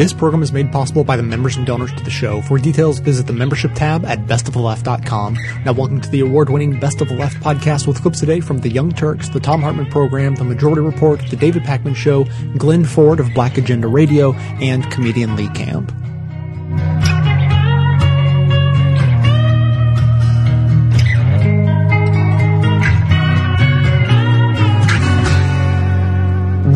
This program is made possible by the members and donors to the show. For details, visit the membership tab at bestoftheleft.com. Now, welcome to the award-winning Best of the Left podcast with clips today from The Young Turks, The Thom Hartmann Program, The Majority Report, The David Pakman Show, Glen Ford of Black Agenda Radio, and comedian Lee Camp.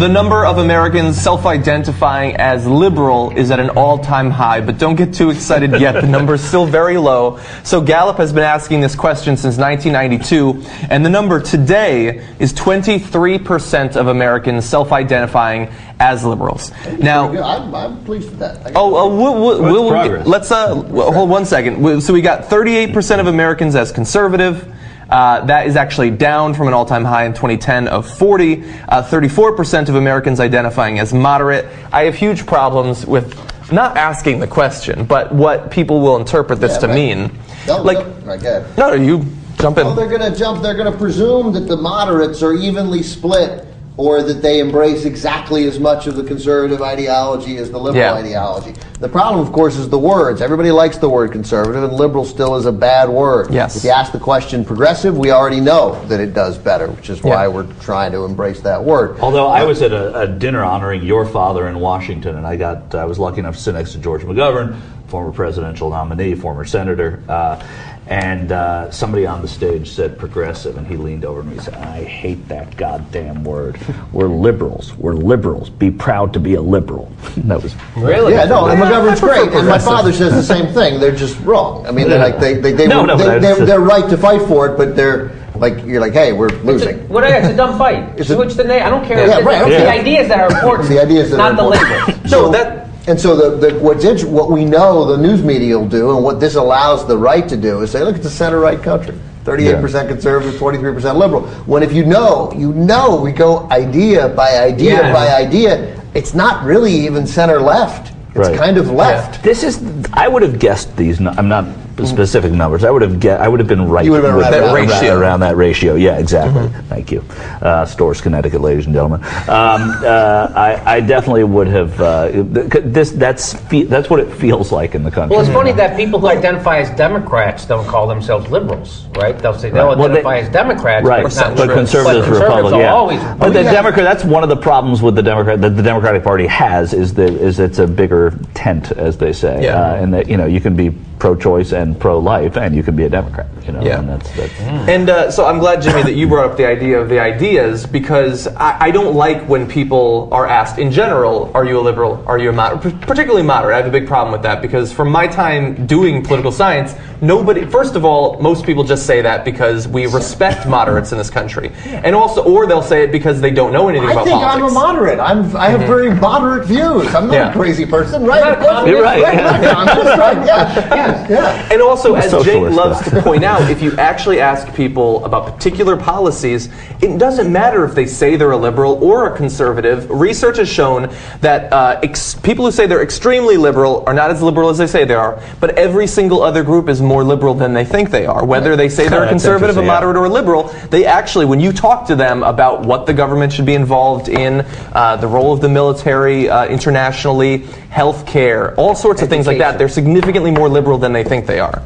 The number of Americans self-identifying as liberal is at an all-time high, but don't get too excited yet. The number is still very low. So Gallup has been asking this question since 1992, and the number today is 23% of Americans self-identifying as liberals. Now, I'm, I'm pleased with that. Oh, uh, we'll, we'll, Well, we'll- it's progress. let's uh, hold one second. So we got 38% of Americans as conservative. Uh, that is actually down from an all-time high in 2010 of 40. Uh, 34% of Americans identifying as moderate. I have huge problems with not asking the question, but what people will interpret this Yeah, to right. mean. No, like, no, no, you jump in. Well, they're going to jump. They're going to presume that the moderates are evenly split, or that they embrace exactly as much of the conservative ideology as the liberal Yeah. ideology. The problem, of course, is the words. Everybody likes the word conservative, and liberal still is a bad word. Yes. If you ask the question progressive, we already know that it does better, which is why Yeah. we're trying to embrace that word. Although I was at a, a dinner honoring your father in Washington, and I got I was lucky enough to sit next to George McGovern, former presidential nominee, former senator, uh, and uh, somebody on the stage said progressive, and he leaned over to me and said, "I hate that goddamn word. We're liberals. We're liberals. Be proud to be a liberal." that was Really? Yeah, no, and McGovern's I great. And my father says the same thing. They're just wrong. I mean, they're like they they they, No, no, they, but they, that's- they're right to fight for it, but they're like you're like, hey, we're losing. What it's a dumb fight. It's a- Switch the name. I don't care. Yeah, It's right, the ideas that are important. the ideas that not are the important. labels. So that And so the, the what's int- what we know the news media will do, and what this allows the right to do, is say, look, it's a center right country. 38% conservative, 43% liberal. When if you know, you know, we go idea by idea Yeah. by idea. It's not really even center left. It's Right. kind of left. This is. I would have guessed these. I'm not specific numbers. I would have get. I would have been right. You would have been with right around around, that ratio. around that ratio. Yeah, exactly. Thank you. Uh, Storrs, Connecticut, ladies and gentlemen. Um, uh, I, I definitely would have. Uh, this. That's. Fe- that's what it feels like in the country. Well, it's funny that people who identify as Democrats don't call themselves liberals, right? They'll say they'll Right. Well, they- identify as Democrats, Right, but not but liberals. conservatives, But Republicans, yeah. always. but the yeah. Democrat, that's one of the problems with the Democrat that the Democratic Party has is that is it's a bigger tent, as they say, Yeah. uh, and that you know you can be pro-choice and pro-life, and you can be a Democrat, you know, Yeah. and that's that's. And uh, so I'm glad, Jimmy, that you brought up the idea of the ideas because I, I don't like when people are asked in general, are you a liberal? Are you a moderate? Particularly moderate. I have a big problem with that because from my time doing political science, nobody, first of all, most people just say that because we respect moderates in this country. And also, or they'll say it because they don't know anything I about think politics. I'm a moderate. I'm, I have very moderate views. I'm not Yeah. a crazy person, right? You're not a. You're right, Right, yeah. right. Yeah, yeah. And also, as Jake loves to point out, if you actually ask people about particular policies, it doesn't matter if they say they're a liberal or a conservative. Research has shown that uh, ex- people who say they're extremely liberal are not as liberal as they say they are, but every single other group is more liberal than they think they are. Whether they say they're a conservative, a moderate, or a liberal, they actually, when you talk to them about what the government should be involved in, uh, the role of the military uh, internationally, health care, all sorts of things like that, they're significantly more liberal than they think they are.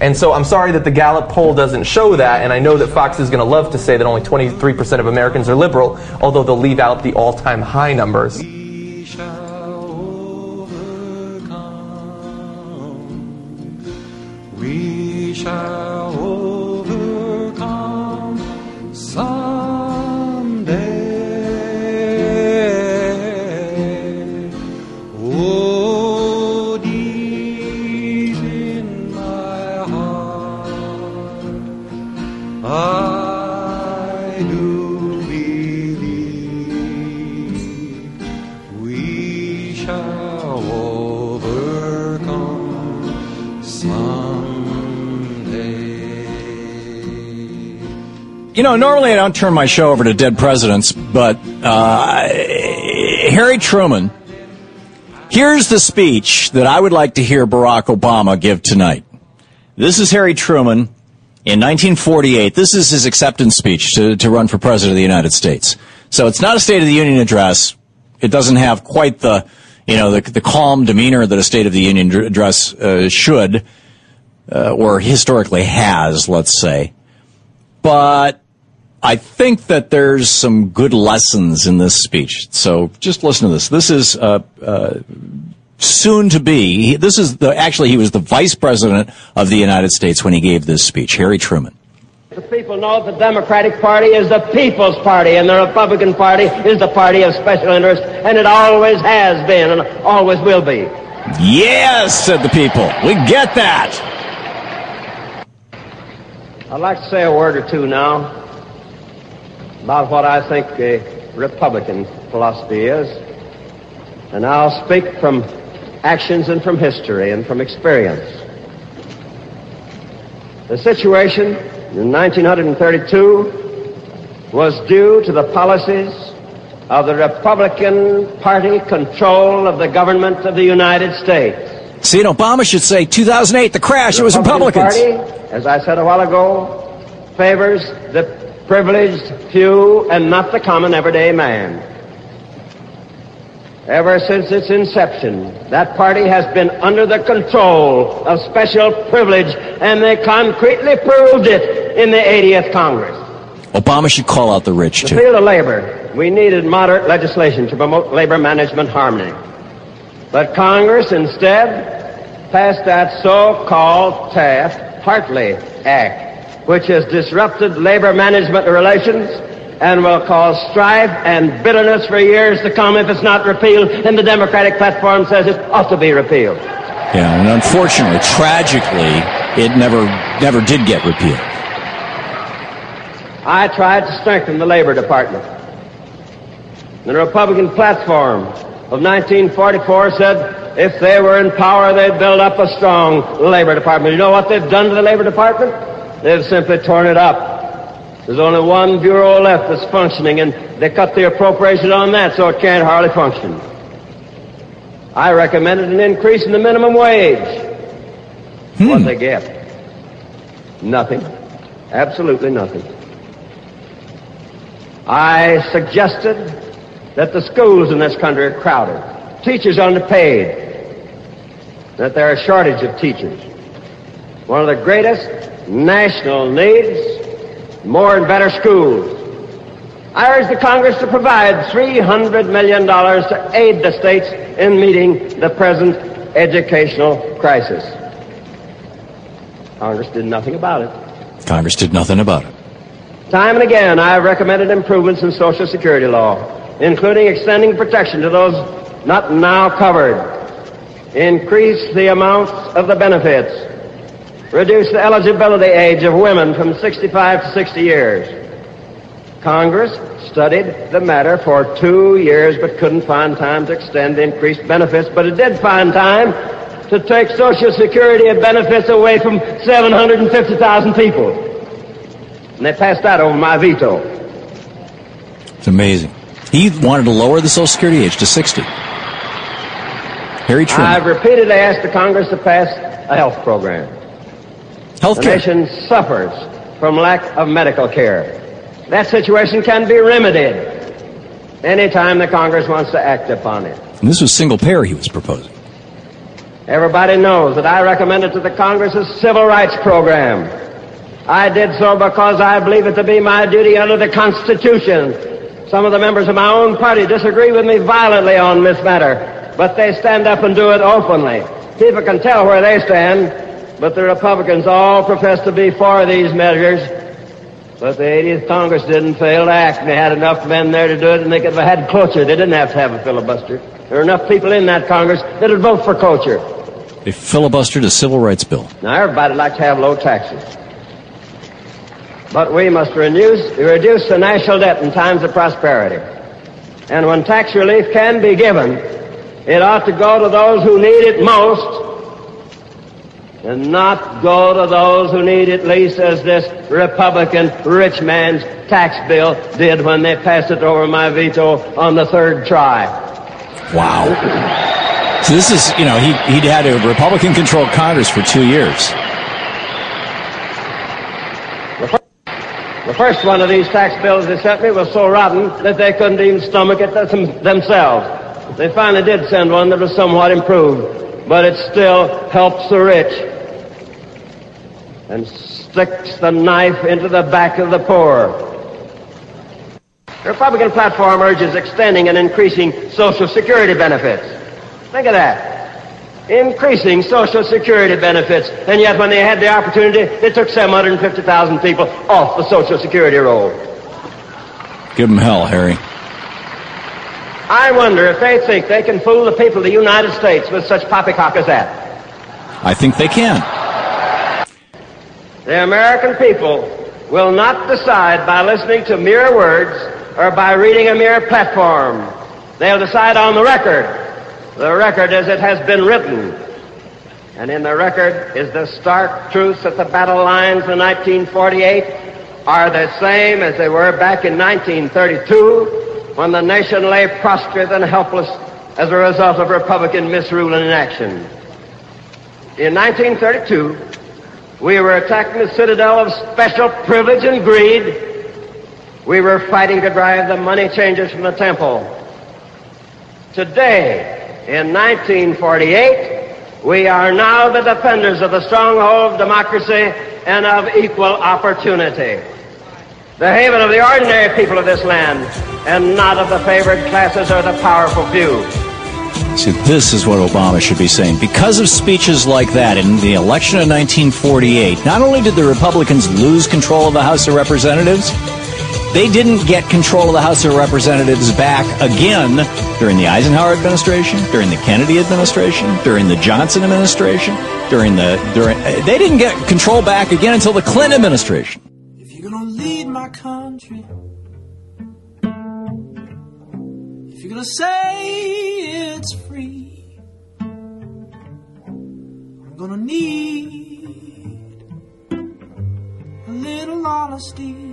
And so I'm sorry that the Gallup poll doesn't show that, and I know that Fox is going to love to say that only 23% of Americans are liberal, although they'll leave out the all time high numbers. Shall overcome someday. Oh, deep in my heart, I do You know, normally I don't turn my show over to dead presidents, but uh, Harry Truman. Here's the speech that I would like to hear Barack Obama give tonight. This is Harry Truman in 1948. This is his acceptance speech to, to run for president of the United States. So it's not a State of the Union address. It doesn't have quite the you know, the, the calm demeanor that a State of the Union address uh, should, uh, or historically has, let's say. But I think that there's some good lessons in this speech. So just listen to this. This is uh, uh, soon to be. This is the actually he was the vice president of the United States when he gave this speech. Harry Truman. The people know the Democratic Party is the people's party, and the Republican Party is the party of special interest, and it always has been and always will be. Yes, said the people. We get that. I'd like to say a word or two now about what I think the Republican philosophy is. And I'll speak from actions and from history and from experience. The situation in 1932 was due to the policies of the Republican Party control of the government of the United States. See, and Obama should say 2008, the crash, it was Republican Republicans. Party, as I said a while ago, favors the privileged few and not the common everyday man. Ever since its inception, that party has been under the control of special privilege, and they concretely proved it in the 80th Congress. Obama should call out the rich, The too. field of labor, we needed moderate legislation to promote labor management harmony. But Congress instead passed that so-called Taft-Hartley Act, which has disrupted labor management relations and will cause strife and bitterness for years to come if it's not repealed, and the Democratic platform says it ought to be repealed. Yeah, and unfortunately, tragically, it never never did get repealed. I tried to strengthen the Labor Department. The Republican platform of 1944 said if they were in power, they'd build up a strong Labor Department. You know what they've done to the Labor Department? They've simply torn it up. There's only one bureau left that's functioning, and they cut the appropriation on that, so it can't hardly function. I recommended an increase in the minimum wage. Hmm. What did they get? Nothing. Absolutely nothing. I suggested that the schools in this country are crowded, teachers underpaid, that there are a shortage of teachers. One of the greatest national needs, more and better schools. I urge the Congress to provide $300 million to aid the states in meeting the present educational crisis. Congress did nothing about it. Congress did nothing about it. Time and again, I have recommended improvements in Social Security law, including extending protection to those not now covered, increase the amounts of the benefits, reduce the eligibility age of women from 65 to 60 years. Congress studied the matter for two years but couldn't find time to extend the increased benefits, but it did find time to take Social Security benefits away from 750,000 people. And they passed that over my veto. It's amazing. He wanted to lower the Social Security age to 60. Harry Truman. I've repeatedly asked the Congress to pass a health program. Health care. The nation suffers from lack of medical care. That situation can be remedied anytime the Congress wants to act upon it. And this was single payer he was proposing. Everybody knows that I recommended to the Congress a civil rights program. I did so because I believe it to be my duty under the Constitution. Some of the members of my own party disagree with me violently on this matter, but they stand up and do it openly. People can tell where they stand, but the Republicans all profess to be for these measures. But the 80th Congress didn't fail to act, and they had enough men there to do it, and they could have had cloture. They didn't have to have a filibuster. There are enough people in that Congress that would vote for cloture. They filibustered a civil rights bill. Now, everybody would like to have low taxes. But we must reduce, reduce the national debt in times of prosperity. And when tax relief can be given, it ought to go to those who need it most and not go to those who need it least as this Republican rich man's tax bill did when they passed it over my veto on the third try. Wow. So this is, you know, he, he'd had a Republican controlled Congress for two years. The first one of these tax bills they sent me was so rotten that they couldn't even stomach it themselves. They finally did send one that was somewhat improved, but it still helps the rich and sticks the knife into the back of the poor. The Republican platform urges extending and increasing Social Security benefits. Think of that. Increasing Social Security benefits, and yet when they had the opportunity, they took 750,000 people off the Social Security roll. Give them hell, Harry. I wonder if they think they can fool the people of the United States with such poppycock as that. I think they can. The American people will not decide by listening to mere words or by reading a mere platform. They'll decide on the record. The record as it has been written. And in the record is the stark truth that the battle lines in 1948 are the same as they were back in 1932 when the nation lay prostrate and helpless as a result of Republican misrule and inaction. In 1932, we were attacking the citadel of special privilege and greed. We were fighting to drive the money changers from the temple. Today, in 1948, we are now the defenders of the stronghold of democracy and of equal opportunity. The haven of the ordinary people of this land and not of the favored classes or the powerful few. See, this is what Obama should be saying. Because of speeches like that in the election of 1948, not only did the Republicans lose control of the House of Representatives, they didn't get control of the House of Representatives back again during the Eisenhower administration, during the Kennedy administration, during the Johnson administration, during the during they didn't get control back again until the Clinton administration. If you're gonna lead my country, if you're gonna say it's free, I'm gonna need a little honesty.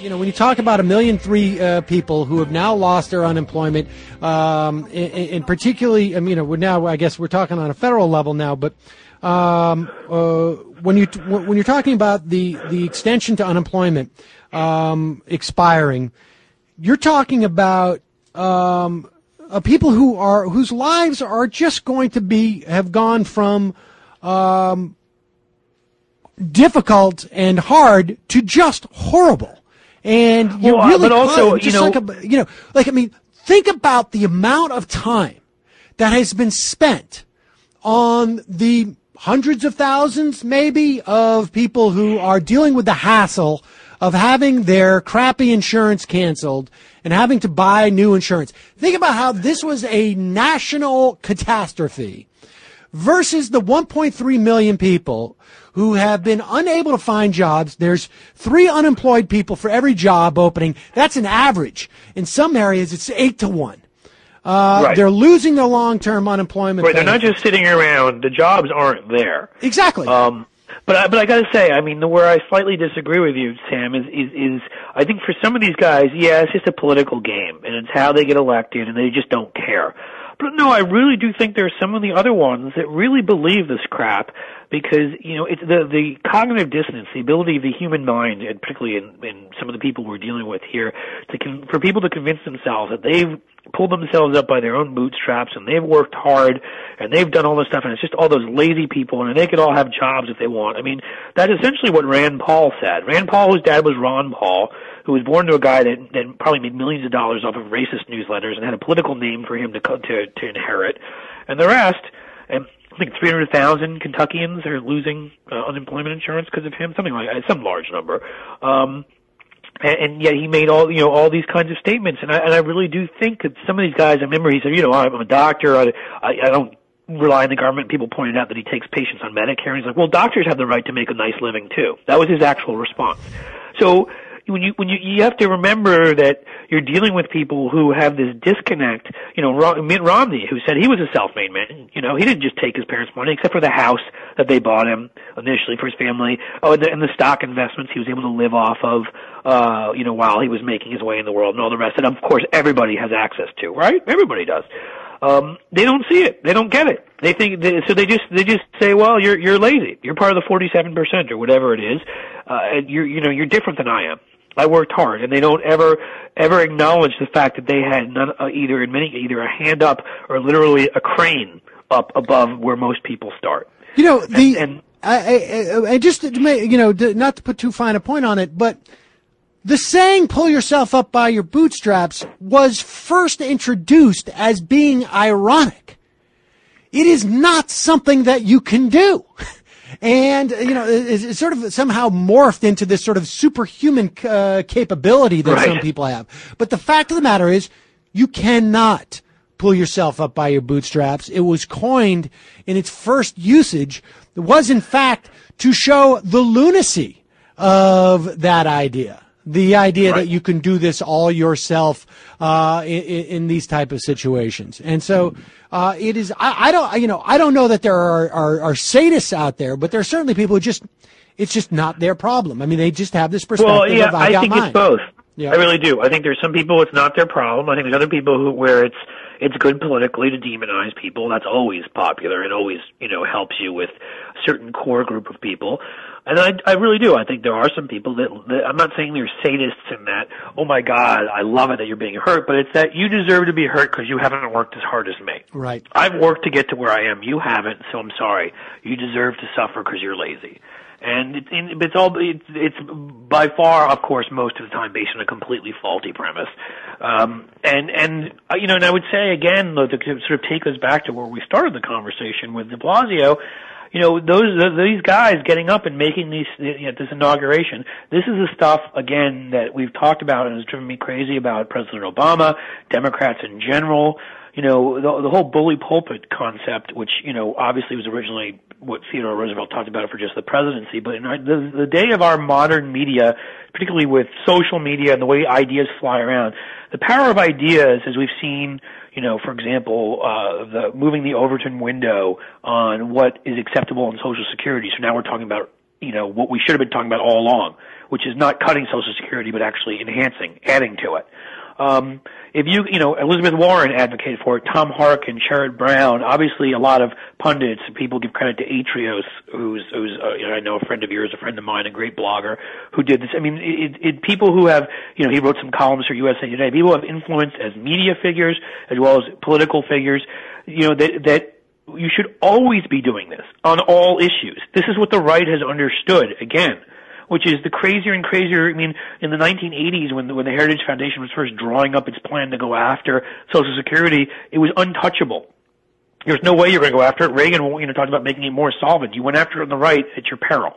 You know, when you talk about a million three uh, people who have now lost their unemployment, um, and, and particularly, I mean, you know, now, I guess, we're talking on a federal level now, but um, uh, when you when you're talking about the the extension to unemployment um, expiring, you're talking about um, uh, people who are whose lives are just going to be have gone from um, difficult and hard to just horrible. And you Well, really but also, you know- like a, you know, like I mean, think about the amount of time that has been spent on the hundreds of thousands, maybe, of people who are dealing with the hassle of having their crappy insurance canceled and having to buy new insurance. Think about how this was a national catastrophe versus the 1.3 million people who have been unable to find jobs. There's three unemployed people for every job opening. That's an average. In some areas, it's eight to one. Uh, Right. They're losing their long-term unemployment. Right, they're not just sitting around. The jobs aren't there. Exactly. Um, but I, but I got to say, I mean, the where I slightly disagree with you, Sam, is, is is I think for some of these guys, yeah, it's just a political game, and it's how they get elected, and they just don't care. No, I really do think there are some of the other ones that really believe this crap because you know it's the the cognitive dissonance, the ability of the human mind, and particularly in, in some of the people we're dealing with here, to con- for people to convince themselves that they've pulled themselves up by their own bootstraps and they've worked hard and they've done all this stuff and it's just all those lazy people and they could all have jobs if they want. I mean, that's essentially what Rand Paul said. Rand Paul, whose dad was Ron Paul, who was born to a guy that, that probably made millions of dollars off of racist newsletters and had a political name for him to to to inherit, and the rest. And I think 300,000 Kentuckians are losing uh, unemployment insurance because of him, something like some large number. Um, and, and yet he made all you know all these kinds of statements, and I and I really do think that some of these guys. I remember he said, you know, I'm a doctor. I I, I don't rely on the government. People pointed out that he takes patients on Medicare, and he's like, well, doctors have the right to make a nice living too. That was his actual response. So when you when you you have to remember that you're dealing with people who have this disconnect. You know, Mitt Romney, who said he was a self-made man. You know, he didn't just take his parents' money, except for the house that they bought him initially for his family. Oh, and the, and the stock investments he was able to live off of. Uh, you know, while he was making his way in the world and all the rest. And of course, everybody has access to, right? Everybody does um, they don't see it. They don't get it. They think they, so. They just they just say, "Well, you're you're lazy. You're part of the 47 percent or whatever it is. Uh, and you're you know you're different than I am. I worked hard." And they don't ever ever acknowledge the fact that they had none, uh, either in many either a hand up or literally a crane up above where most people start. You know the and, I, I, I just to make, you know not to put too fine a point on it, but the saying "pull yourself up by your bootstraps" was first introduced as being ironic. It is not something that you can do. And, you know, it's, it's sort of somehow morphed into this sort of superhuman uh, capability that Right. some people have. But the fact of the matter is, you cannot pull yourself up by your bootstraps. It was coined in its first usage. It was, in fact, to show the lunacy of that idea. The idea that you can do this all yourself uh, in, in these type of situations, and so uh, it is. I, I don't, you know, I don't know that there are, are are sadists out there, but there are certainly people who just it's just not their problem. I mean, they just have this perspective Well, yeah, of I, I got think mine. it's both. Yeah. I really do. I think there's some people it's not their problem. I think there's other people who where it's it's good politically to demonize people. That's always popular and always you know helps you with a certain core group of people. And I, I really do. I think there are some people that, that I'm not saying they're sadists in that. Oh my God, I love it that you're being hurt, but it's that you deserve to be hurt because you haven't worked as hard as me. Right. I've worked to get to where I am. You haven't, so I'm sorry. You deserve to suffer because you're lazy. And it, and it's all it's, it's by far, of course, most of the time based on a completely faulty premise. Um, and and uh, you know, and I would say again, though, to sort of take us back to where we started the conversation with De Blasio. You know, those these guys getting up and making these you know, this inauguration. This is the stuff again that we've talked about and has driven me crazy about President Obama, Democrats in general you know, the, the whole bully pulpit concept, which, you know, obviously was originally what Theodore Roosevelt talked about for just the presidency, but in our, the, the day of our modern media, particularly with social media and the way ideas fly around, the power of ideas, as we've seen, you know, for example, uh, the moving the Overton window on what is acceptable in Social Security. So now we're talking about, you know, what we should have been talking about all along, which is not cutting Social Security, but actually enhancing, adding to it. Um, if you, you know, Elizabeth Warren advocated for it, Tom Harkin, Sherrod Brown, obviously a lot of pundits, people give credit to Atrios, who's, who's, uh, you know, I know a friend of yours, a friend of mine, a great blogger, who did this. I mean, it, it, people who have, you know, he wrote some columns for USA Today, people who have influence as media figures, as well as political figures, you know, that, that you should always be doing this on all issues. This is what the right has understood, again which is the crazier and crazier. I mean, in the 1980s, when the, when the Heritage Foundation was first drawing up its plan to go after Social Security, it was untouchable. There's no way you're going to go after it. Reagan, you know, talked about making it more solvent. You went after it on the right at your peril.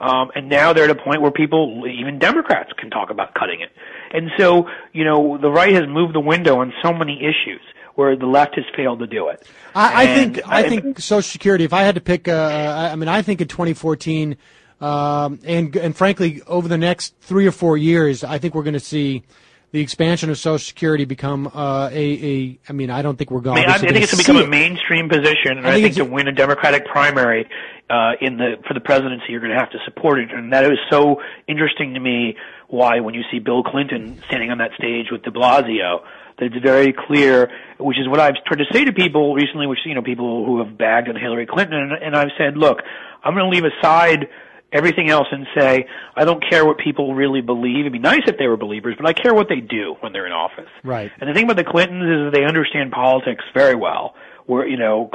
Um, and now they're at a point where people, even Democrats, can talk about cutting it. And so, you know, the right has moved the window on so many issues where the left has failed to do it. I, I think I think Social Security. If I had to pick, uh, I I mean, I think in 2014, um, and and frankly, over the next three or four years, I think we're going to see the expansion of Social Security become uh, a, a. I mean, I don't think we're I, going. mean, I, I think it's going to become a mainstream position, and I I, think think, to win a Democratic primary uh, in the for the presidency, you're going to have to support it, and that is so interesting to me. Why, when you see Bill Clinton standing on that stage with De Blasio, that it's very clear, which is what I've tried to say to people recently, which you know people who have bagged on Hillary Clinton, and, and I've said, look, I'm going to leave aside everything else and say I don't care what people really believe. It'd be nice if they were believers, but I care what they do when they're in office. Right. And the thing about the Clintons is that they understand politics very well. Where you know,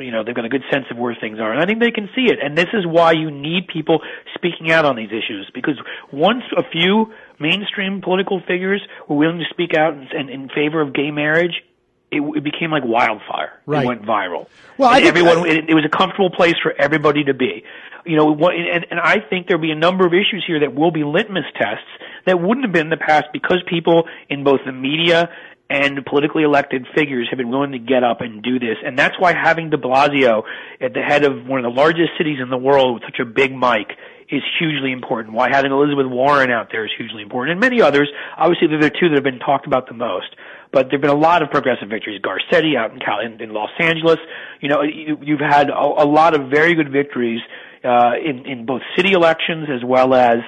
you know, they've got a good sense of where things are, and I think they can see it. And this is why you need people speaking out on these issues, because once a few mainstream political figures were willing to speak out in, in, in favor of gay marriage, it, it became like wildfire. Right. It went viral. Well, I And think- everyone, it, it was a comfortable place for everybody to be. You know, and, and I think there'll be a number of issues here that will be litmus tests that wouldn't have been in the past because people in both the media and politically elected figures have been willing to get up and do this. And that's why having de Blasio at the head of one of the largest cities in the world with such a big mic is hugely important. Why having Elizabeth Warren out there is hugely important. And many others. Obviously, they're the two that have been talked about the most. But there have been a lot of progressive victories. Garcetti out in, Cal- in, in Los Angeles. You know, you, you've had a, a lot of very good victories uh, in, in both city elections as well as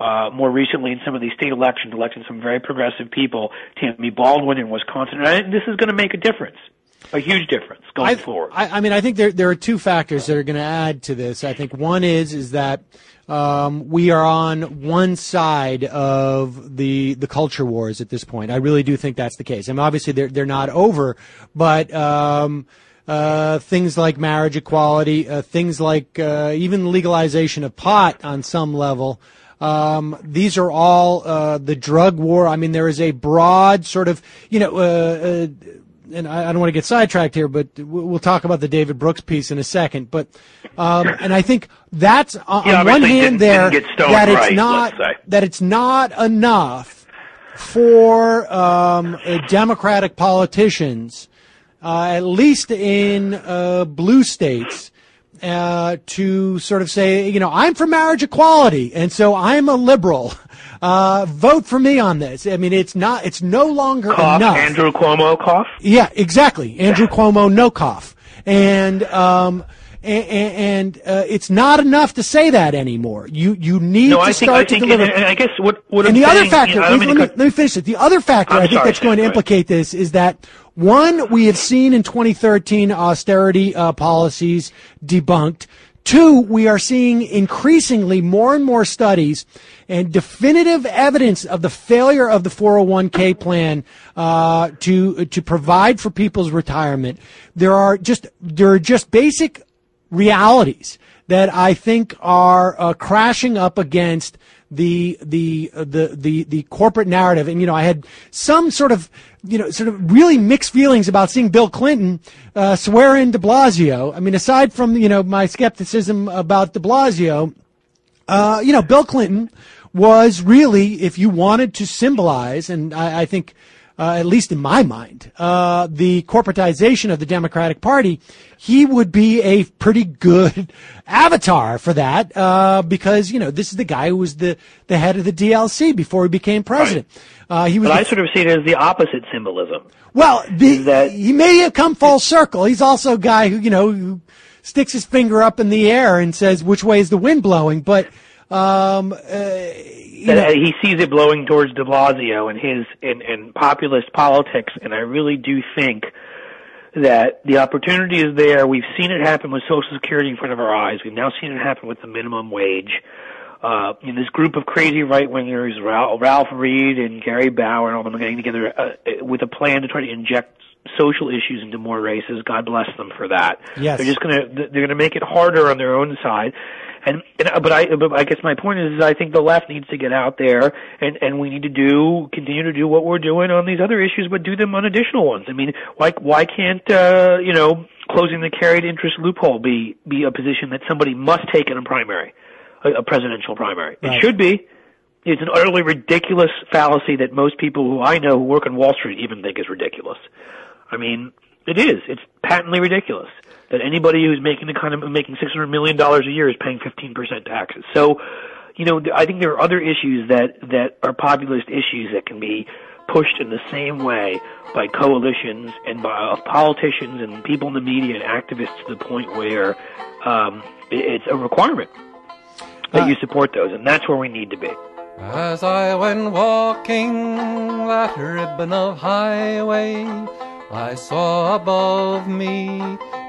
uh, more recently in some of these state elections, electing some very progressive people, Tammy Baldwin in Wisconsin. And this is going to make a difference, a huge difference going I, forward. I, I mean, I think there there are two factors that are going to add to this. I think one is is that um, we are on one side of the the culture wars at this point. I really do think that's the case. I mean, obviously they're they're not over, but. Um, uh, things like marriage equality, uh, things like uh, even legalization of pot on some level. Um, these are all uh, the drug war. I mean, there is a broad sort of, you know, uh, uh, and I, I don't want to get sidetracked here, but we'll talk about the David Brooks piece in a second. But um, and I think that's on, Yeah, on one hand didn't- there didn't that it's right, not that it's not enough for um, uh, Democratic politicians, at least in uh, blue states, uh, to sort of say, you know, I'm for marriage equality, and so I'm a liberal. Uh, vote for me on this. I mean, it's not. It's no longer cough, enough. Andrew Cuomo cough. Yeah, exactly. Andrew Cuomo, no cough, and um, and, and uh, it's not enough to say that anymore. You you need No, to I start think, to deliver. and, and I guess what, what and I'm the other saying, factor, you know, let, me, let me- finish it. The other factor I'm I think sorry, that's going to implicate this is that one, we have seen in 2013 austerity uh, policies debunked. Two, we are seeing increasingly more and more studies and definitive evidence of the failure of the 401k plan uh, to to provide for people's retirement. There are just there are just basic realities that I think are uh, crashing up against the the uh, the the the corporate narrative. And you know, I had some sort of you know sort of really mixed feelings about seeing Bill Clinton uh, swear in De Blasio. I mean, aside from you know my skepticism about De Blasio, uh, you know, Bill Clinton was really, if you wanted to symbolize, and I, I think, uh, at least in my mind, uh, the corporatization of the Democratic Party, he would be a pretty good avatar for that, uh, because, you know, this is the guy who was the, the head of the DLC before he became president. Uh, he was But the I sort of see it as the opposite symbolism. well, the, he may have come full circle. He's also a guy who, you know, who sticks his finger up in the air and says, which way is the wind blowing? But, um, uh, you know, he sees it blowing towards De Blasio and his and, and populist politics, and I really do think that the opportunity is there. We've seen it happen with Social Security in front of our eyes. We've now seen it happen with the minimum wage. Uh, in this group of crazy right wingers, Ralph, Ralph Reed and Gary Bauer and all them getting together uh, with a plan to try to inject social issues into more races. God bless them for that. Yes. They're just gonna they're gonna make it harder on their own side. And, and but I but I guess my point is, is I think the left needs to get out there and and we need to do continue to do what we're doing on these other issues, but do them on additional ones. I mean, why why can't uh, you know closing the carried interest loophole be be a position that somebody must take in a primary, a, a presidential primary? Right. It should be. It's an utterly ridiculous fallacy that most people who I know who work on Wall Street even think is ridiculous. I mean, it is. It's patently ridiculous that anybody who's making the kind of making six hundred million dollars a year is paying fifteen percent taxes. So, you know, I think there are other issues that that are populist issues that can be pushed in the same way by coalitions and by of politicians and people in the media and activists to the point where um, it- it's a requirement that you support those, and that's where we need to be. As I went walking that ribbon of highway, I saw above me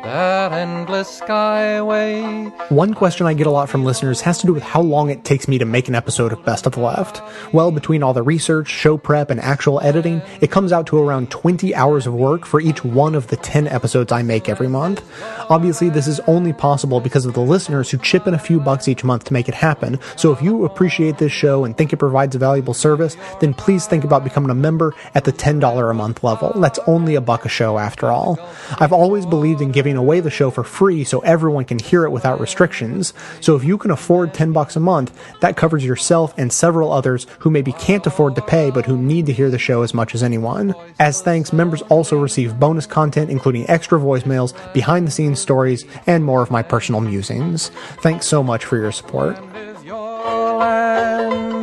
that endless skyway. One question I get a lot from listeners has to do with how long it takes me to make an episode of Best of the Left. Well, between all the research, show prep, and actual editing, it comes out to around 20 hours of work for each one of the 10 episodes I make every month. Obviously, this is only possible because of the listeners who chip in a few bucks each month to make it happen. So if you appreciate this show and think it provides a valuable service, then please think about becoming a member at the $10 a month level. That's only a buck a show after all. I've always believed in giving giving away the show for free so everyone can hear it without restrictions. So if you can afford 10 bucks a month, that covers yourself and several others who maybe can't afford to pay but who need to hear the show as much as anyone. As thanks, members also receive bonus content including extra voicemails, behind the scenes stories, and more of my personal musings. Thanks so much for your support.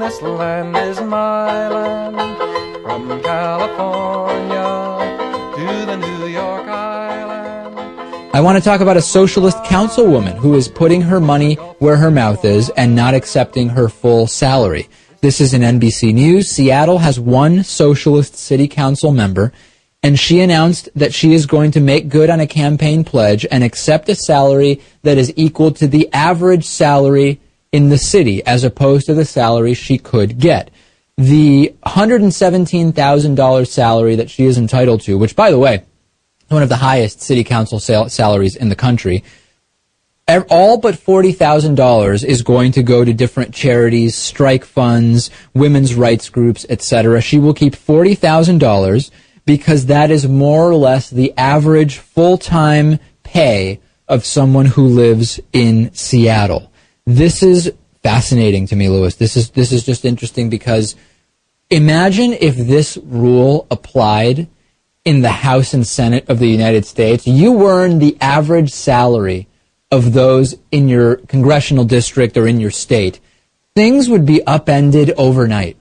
This land is my land. From California to the New. I want to talk about a socialist councilwoman who is putting her money where her mouth is and not accepting her full salary. This is in NBC News. Seattle has one socialist city council member, and she announced that she is going to make good on a campaign pledge and accept a salary that is equal to the average salary in the city as opposed to the salary she could get. The $117,000 salary that she is entitled to, which by the way, one of the highest city council sal- salaries in the country, all but $40,000 is going to go to different charities, strike funds, women's rights groups, etc. She will keep $40,000 because that is more or less the average full-time pay of someone who lives in Seattle. This is fascinating to me, Lewis. This is this is just interesting because imagine if this rule applied in the House and Senate of the United States. You earn the average salary of those in your congressional district or in your state. Things would be upended overnight.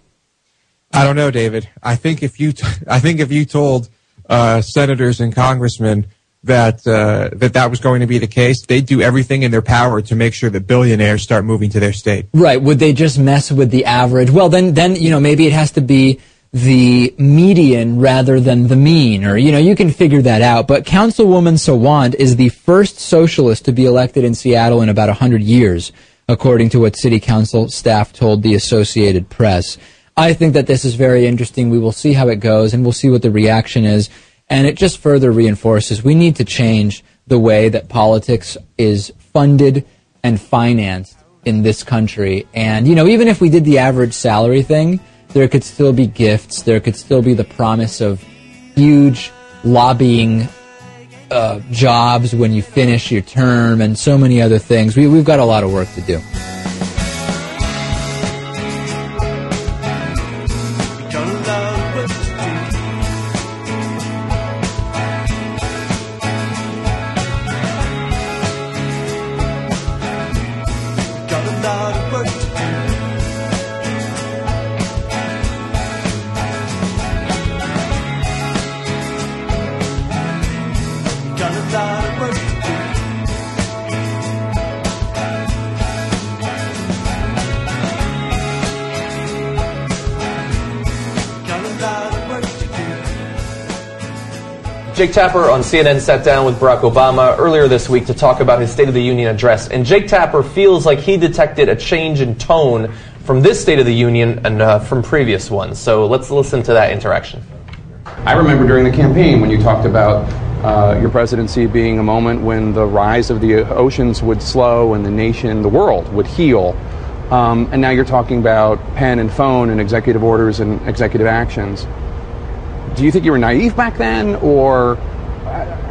I don't know, David. I think if you, t- I think if you told uh, senators and congressmen that uh, that that was going to be the case, they'd do everything in their power to make sure that billionaires start moving to their state. Right. Would they just mess with the average? Well, then, then, you know, maybe it has to be the median rather than the mean, or, you know, you can figure that out. But Councilwoman Sawant is the first socialist to be elected in Seattle in about 100 years, according to what city council staff told the Associated Press. I think that this is very interesting. We will see how it goes and we'll see what the reaction is. And it just further reinforces we need to change the way that politics is funded and financed in this country. And, you know, even if we did the average salary thing, there could still be gifts. There could still be the promise of huge lobbying uh, jobs when you finish your term and so many other things. We, we've got a lot of work to do. Jake Tapper on CNN sat down with Barack Obama earlier this week to talk about his State of the Union address. And Jake Tapper feels like he detected a change in tone from this State of the Union and uh, from previous ones. So let's listen to that interaction. I remember during the campaign when you talked about uh, your presidency being a moment when the rise of the oceans would slow and the nation, the world, would heal. Um, and now you're talking about pen and phone and executive orders and executive actions. Do you think you were naive back then, or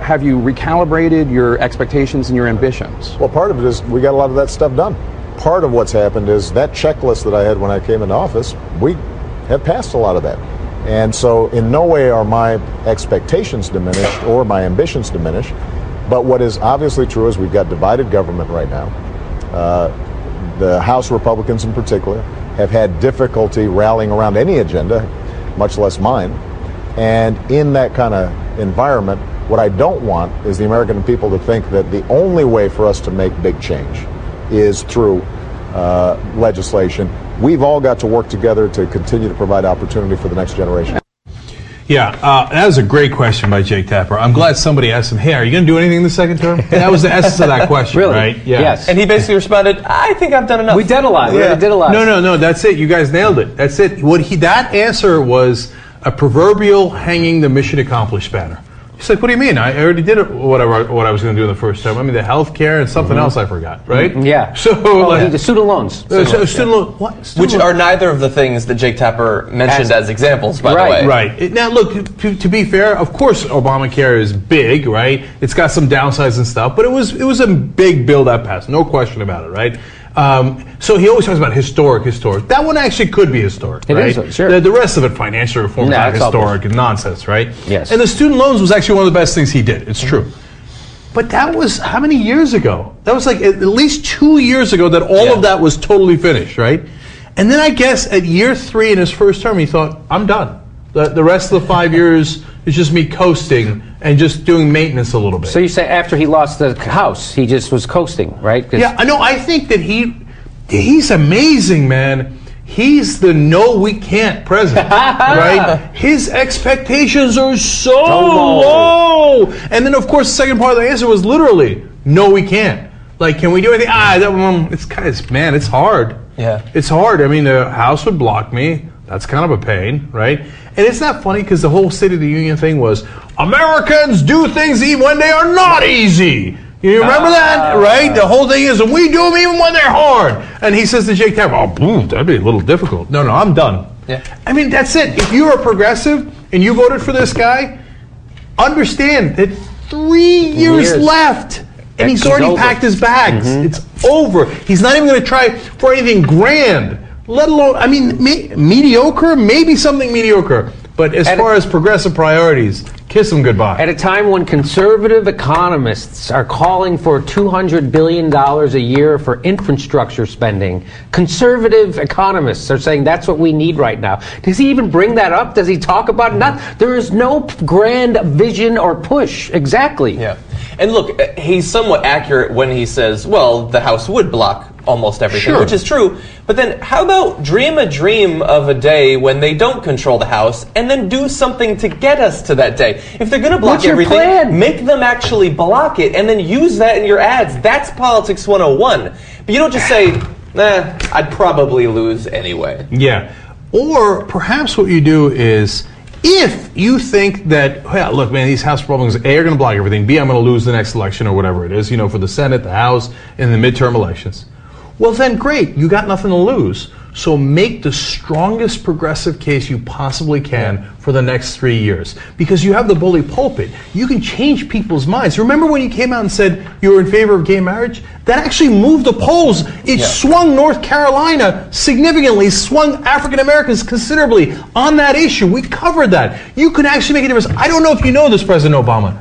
have you recalibrated your expectations and your ambitions? Well, part of it is we got a lot of that stuff done. Part of what's happened is that checklist that I had when I came into office, we have passed a lot of that. And so, in no way are my expectations diminished or my ambitions diminished. But what is obviously true is we've got divided government right now. Uh, the House Republicans, in particular, have had difficulty rallying around any agenda, much less mine. And in that kind of environment, what I don't want is the American people to think that the only way for us to make big change is through uh, legislation. We've all got to work together to continue to provide opportunity for the next generation. Yeah, uh, that was a great question by Jake Tapper. I'm glad somebody asked him, "Hey, are you going to do anything in the second term?" That was the essence of that question, Really? right? Yes. And he basically responded, I think I've done enough. We did a lot. We did a lot. No, no, no. That's it. You guys nailed it. That's it. What he that answer was a proverbial hanging the mission accomplished banner. He's like, "What do you mean? I already did it, whatever what I was going to do in the first term. I mean, the health care and something Mhm. else I forgot, right? Yeah. So, Oh, like- the student loans. Uh, so student loan, what? Student Which loan- are neither of the things that Jake Tapper mentioned as, examples, by the way. Right. It- Now, look. To, to be fair, of course, Obamacare is big, right? It's got some downsides and stuff, but it was it was a big bill that passed, no question about it, right? Um, so he always talks about historic, historic. That one actually could be historic, It right? is, sure. The, the rest of it, financial reform, not historic and nonsense, right? Yes. And the student loans was actually one of the best things he did. It's true. But that was how many years ago? That was like at least two years ago that all of that was totally finished, right? And then I guess at year three in his first term, he thought, I'm done. The, the rest of the five years is just me coasting and just doing maintenance a little bit. So you say after he lost the house, he just was coasting, right? Yeah, I know. I think that he he's amazing, man. He's the no, we can't president, right? His expectations are so low. And then, of course, the second part of the answer was literally no, we can't. Like, can we do anything? Ah, that one, it's kind of man, it's hard. Yeah. It's hard. I mean, the House would block me. That's kind of a pain, right? And it's not funny because the whole State of the Union thing was Americans do things even when they are not easy. You remember ah. that, right? The whole thing is we do them even when they're hard. And he says to Jake Tapper, "Oh, boom, that'd be a little difficult." No, no, I'm done. Yeah. I mean, that's it. If you're a progressive and you voted for this guy, understand that three years, Years. left. And he's He's already over. packed his bags. Mm-hmm. It's over. He's not even going to try for anything grand, let alone, I mean, me- mediocre, maybe something mediocre. But as At far as progressive priorities, kiss him goodbye. At a time when conservative economists are calling for $200 billion a year for infrastructure spending, conservative economists are saying that's what we need right now. Does he even bring that up? Does he talk about it? Not, there is no grand vision or push. Exactly. Yeah. And look, uh, he's somewhat accurate when he says, well, the House would block almost everything, Sure. which is true. But then how about dream a dream of a day when they don't control the House and then do something to get us to that day? If they're going to block What's everything, plan? make them actually block it and then use that in your ads. That's politics 101. But you don't just say, nah, I'd probably lose anyway. Yeah. Or perhaps what you do is if you think that, well, look, man, these House Republicans, A, are going to block everything, B, I'm going to lose the next election or whatever it is, you know, for the Senate, the House, in the midterm elections. Well, then great. You got nothing to lose. So make the strongest progressive case you possibly can for the next three years. Because you have the bully pulpit. You can change people's minds. Remember when you came out and said you were in favor of gay marriage? That actually moved the polls. It Yeah. swung North Carolina significantly, swung African Americans considerably on that issue. We covered that. You can actually make a difference. I don't know if you know this, President Obama.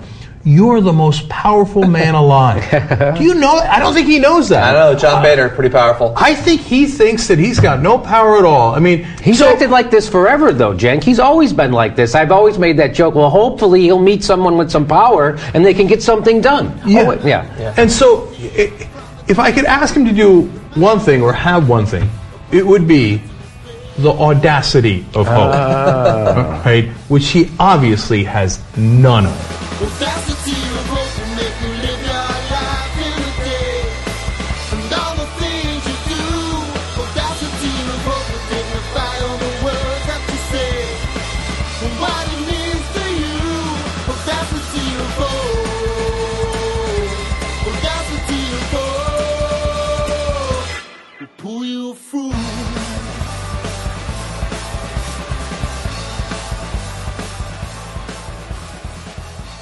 You're the most powerful man alive. Do you know? I don't think he knows that. I know, John Boehner, pretty powerful. I think he thinks that he's got no power at all. I mean, He's so- acted like this forever, though, Cenk. He's always been like this. I've always made that joke. Well, hopefully he'll meet someone with some power and they can get something done. Yeah. Oh, wait, yeah. And so, i- if I could ask him to do one thing or have one thing, it would be the audacity of hope, Ah. right? Which he obviously has none of.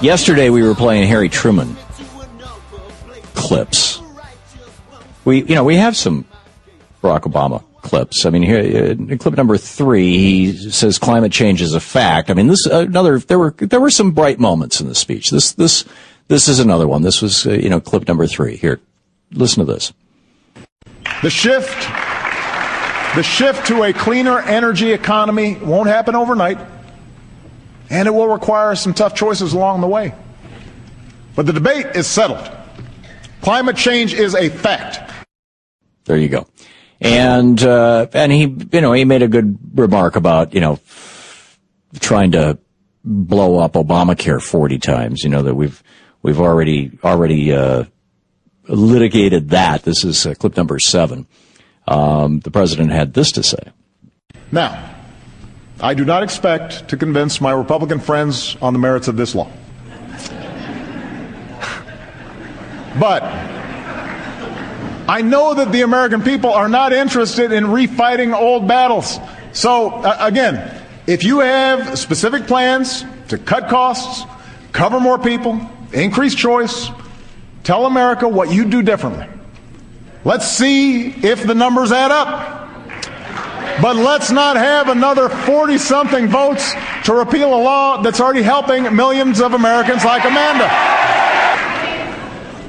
Yesterday we were playing Harry Truman clips. We, you know, we have some Barack Obama clips. I mean, here uh, clip number three, he says climate change is a fact. I mean, this another. There were there were some bright moments in the speech. This this this is another one. This was uh, you know clip number three. Here, listen to this. The shift, the shift to a cleaner energy economy won't happen overnight, and it will require some tough choices along the way. But the debate is settled. Climate change is a fact. There you go. And uh, and he you know he made a good remark about you know trying to blow up Obamacare forty times. You know that we've we've already already uh, litigated that. This is uh, clip number seven. Um, the president had this to say. Now, I do not expect to convince my Republican friends on the merits of this law. but I know that the American people are not interested in refighting old battles. So, uh, again, if you have specific plans to cut costs, cover more people, increase choice, tell America what you do differently. Let's see if the numbers add up. But let's not have another 40 something votes to repeal a law that's already helping millions of Americans like Amanda.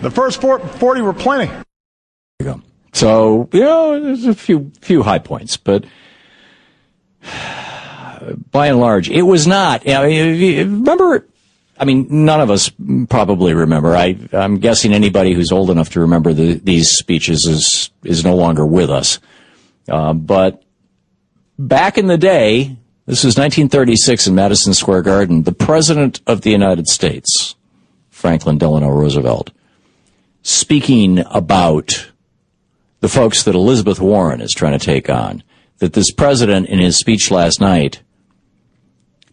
The first four, 40 were plenty. So, you know, there's a few few high points, but by and large, it was not. You know, remember, I mean, none of us probably remember. I, I'm guessing anybody who's old enough to remember the, these speeches is is no longer with us. Uh, but back in the day, this was 1936 in Madison Square Garden. The President of the United States, Franklin Delano Roosevelt, speaking about the folks that Elizabeth Warren is trying to take on. That this president, in his speech last night,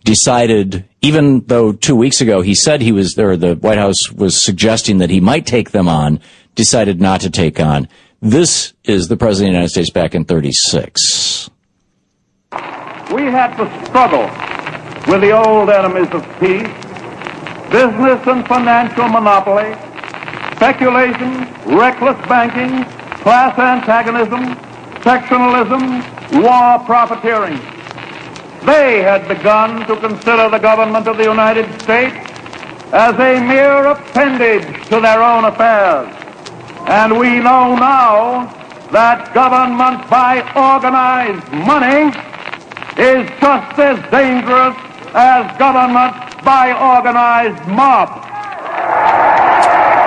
decided, even though two weeks ago he said he was there, the White House was suggesting that he might take them on, decided not to take on. This is the president of the United States back in 36. We had to struggle with the old enemies of peace, business and financial monopoly, speculation, reckless banking, class antagonism, sectionalism, war profiteering. They had begun to consider the government of the United States as a mere appendage to their own affairs. And we know now that government by organized money is just as dangerous as government by organized mob.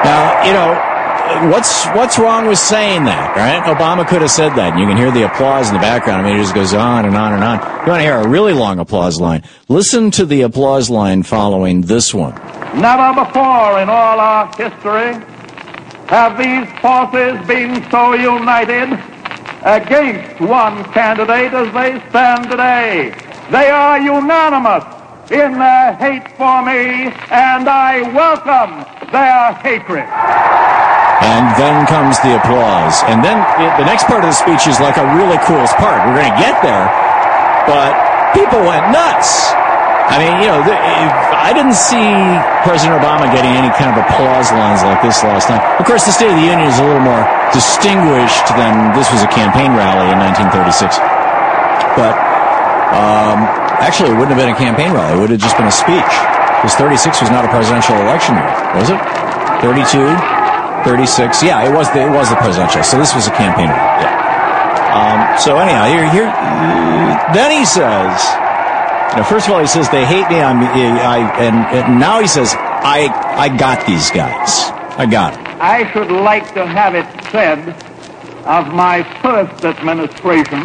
Now, you know, what's what's wrong with saying that, right? Obama could have said that. And you can hear the applause in the background. I mean, it just goes on and on and on. You want to hear a really long applause line? Listen to the applause line following this one. Never before in all our history have these forces been so united against one candidate as they stand today. They are unanimous in their hate for me, and I welcome their hatred. And then comes the applause. And then the next part of the speech is like a really cool part. We're going to get there. But people went nuts. I mean, you know, I didn't see President Obama getting any kind of applause lines like this last time. Of course, the State of the Union is a little more distinguished than this was a campaign rally in 1936. But um, actually, it wouldn't have been a campaign rally. It would have just been a speech. Because 36 was not a presidential election year, was it? 32, 36. Yeah, it was. The, it was the presidential. So this was a campaign rally. Yeah. Um, so anyhow, here, here, then he says. You know, first of all, he says they hate me. I'm, eh, I, and, and now he says I, I got these guys. I got them. I should like to have it said of my first administration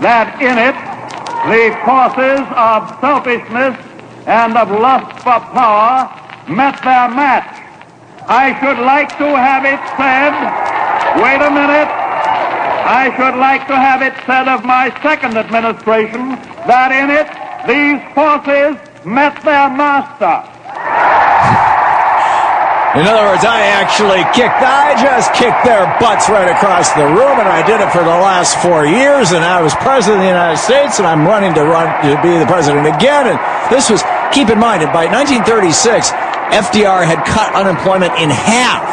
that in it the forces of selfishness and of lust for power met their match. I should like to have it said, wait a minute, I should like to have it said of my second administration that in it these forces met their master. In other words, I actually kicked, I just kicked their butts right across the room, and I did it for the last four years, and I was president of the United States, and I'm running to run to be the president again. And this was, keep in mind, by 1936, FDR had cut unemployment in half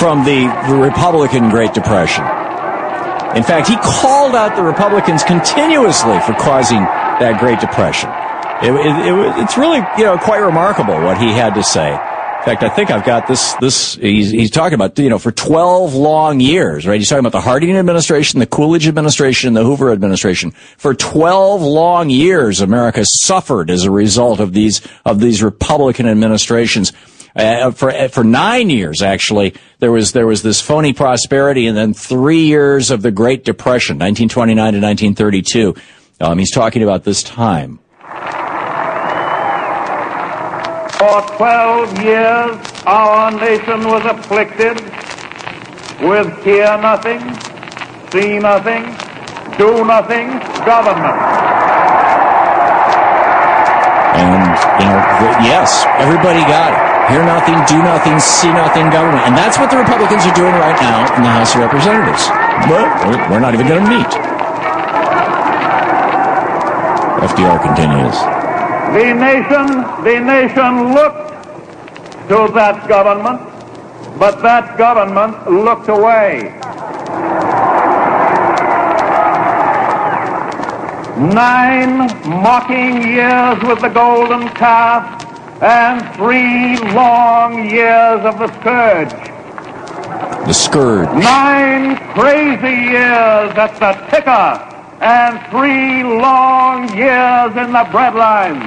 from the Republican Great Depression. In fact, he called out the Republicans continuously for causing that Great Depression. It, it, it, it's really, you know, quite remarkable what he had to say. In fact, I think I've got this, this, he's, he's talking about, you know, for 12 long years, right? He's talking about the Harding administration, the Coolidge administration, and the Hoover administration. For 12 long years, America suffered as a result of these, of these Republican administrations. Uh, for for nine years, actually, there was there was this phony prosperity, and then three years of the Great Depression, 1929 to 1932. Um, he's talking about this time. For 12 years, our nation was afflicted with hear nothing, see nothing, do nothing government. And, you know, yes, everybody got it. hear nothing, do nothing, see nothing government. And that's what the Republicans are doing right now in the House of Representatives. But we're- we're not even going to meet. FDR continues. The nation, the nation looked to that government, but that government looked away. Nine mocking years with the golden calf and three long years of the scourge. The scourge. Nine crazy years at the ticker and three long years in the breadline.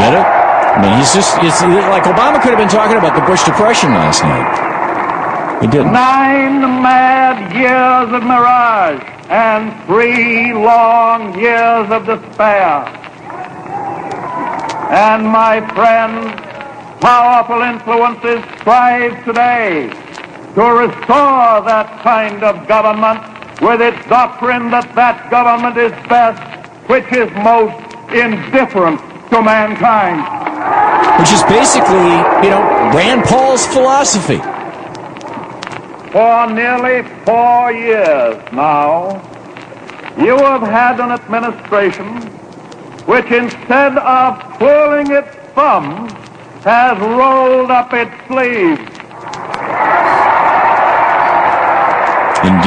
Get it? I mean, he's just, it's like Obama could have been talking about the Bush Depression last night. He didn't. Nine mad years of mirage and three long years of despair. And my friends, powerful influences strive today to restore that kind of government with its doctrine that that government is best which is most indifferent to mankind. Which is basically, you know, Rand Paul's philosophy. For nearly four years now, you have had an administration which instead of twirling its thumbs has rolled up its sleeves.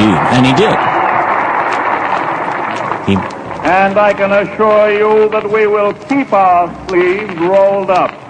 And he did. He, And I can assure you that we will keep our sleeves rolled up.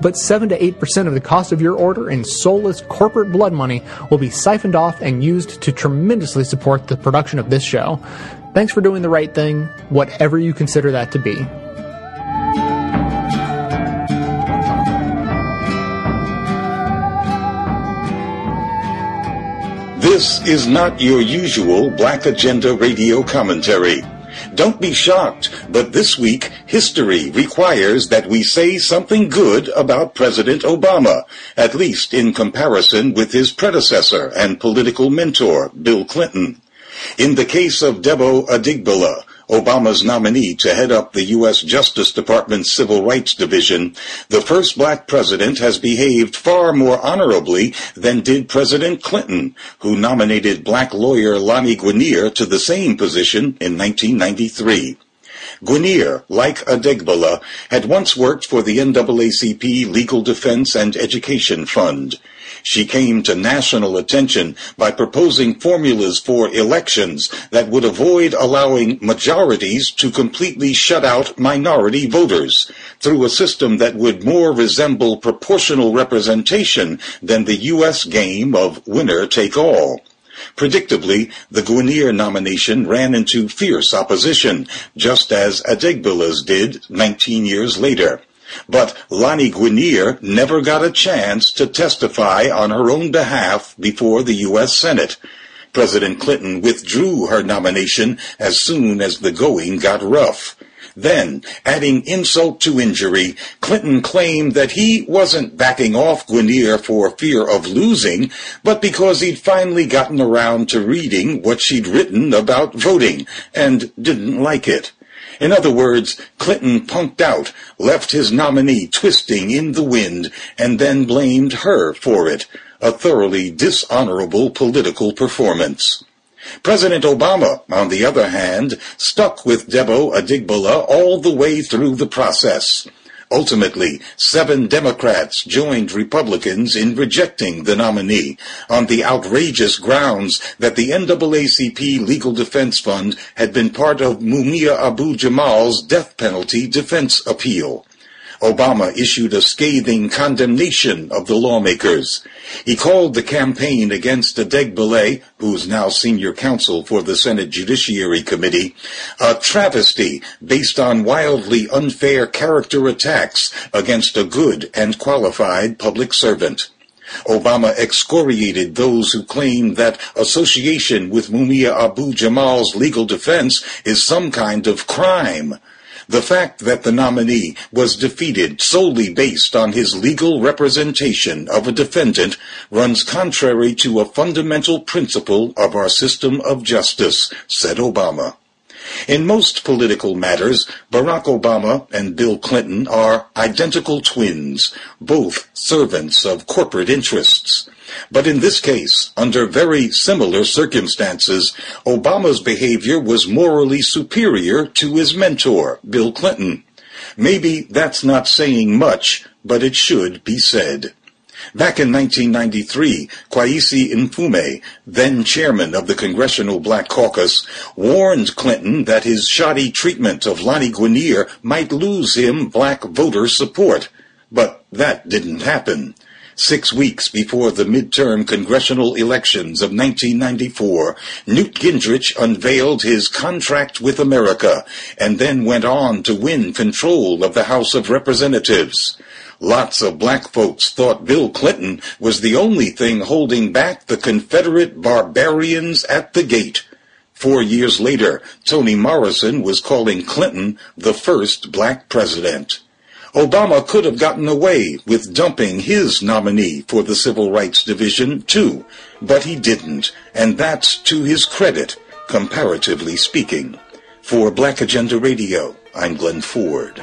but 7 to 8% of the cost of your order in soulless corporate blood money will be siphoned off and used to tremendously support the production of this show. Thanks for doing the right thing, whatever you consider that to be. This is not your usual Black Agenda radio commentary. Don't be shocked, but this week, history requires that we say something good about President Obama, at least in comparison with his predecessor and political mentor, Bill Clinton. In the case of Debo Adegbile, Obama's nominee to head up the U.S. Justice Department's Civil Rights Division, the first black president has behaved far more honorably than did President Clinton, who nominated black lawyer Lani Guinier to the same position in 1993. Guinier, like Adegbile, had once worked for the NAACP Legal Defense and Education Fund. She came to national attention by proposing formulas for elections that would avoid allowing majorities to completely shut out minority voters through a system that would more resemble proportional representation than the U.S. game of winner take all. Predictably, the Guinier nomination ran into fierce opposition, just as Adegbile's did 19 years later. But Lani Guinier never got a chance to testify on her own behalf before the U.S. Senate. President Clinton withdrew her nomination as soon as the going got rough. Then, adding insult to injury, Clinton claimed that he wasn't backing off Guinier for fear of losing, but because he'd finally gotten around to reading what she'd written about voting and didn't like it. In other words, Clinton punked out, left his nominee twisting in the wind, and then blamed her for it. A thoroughly dishonorable political performance. President Obama, on the other hand, stuck with Debo Adegbile all the way through the process. Ultimately, seven Democrats joined Republicans in rejecting the nominee on the outrageous grounds that the NAACP Legal Defense Fund had been part of Mumia Abu Jamal's death penalty defense appeal. Obama issued a scathing condemnation of the lawmakers. He called the campaign against Adegbile, who's now senior counsel for the Senate Judiciary Committee, a travesty based on wildly unfair character attacks against a good and qualified public servant. Obama excoriated those who claim that association with Mumia Abu Jamal's legal defense is some kind of crime. The fact that the nominee was defeated solely based on his legal representation of a defendant runs contrary to a fundamental principle of our system of justice, said Obama. In most political matters, Barack Obama and Bill Clinton are identical twins, both servants of corporate interests. But in this case, under very similar circumstances, Obama's behavior was morally superior to his mentor, Bill Clinton. Maybe that's not saying much, but it should be said. Back in 1993, Kweisi Mfume, then chairman of the Congressional Black Caucus, warned Clinton that his shoddy treatment of Lani Guinier might lose him black voter support. But that didn't happen. Six weeks before the midterm congressional elections of 1994, Newt Gingrich unveiled his contract with America and then went on to win control of the House of Representatives. Lots of black folks thought Bill Clinton was the only thing holding back the Confederate barbarians at the gate. Four years later, Toni Morrison was calling Clinton the first black president. Obama could have gotten away with dumping his nominee for the Civil Rights Division, too, but he didn't, and that's to his credit, comparatively speaking. For Black Agenda Radio, I'm Glen Ford.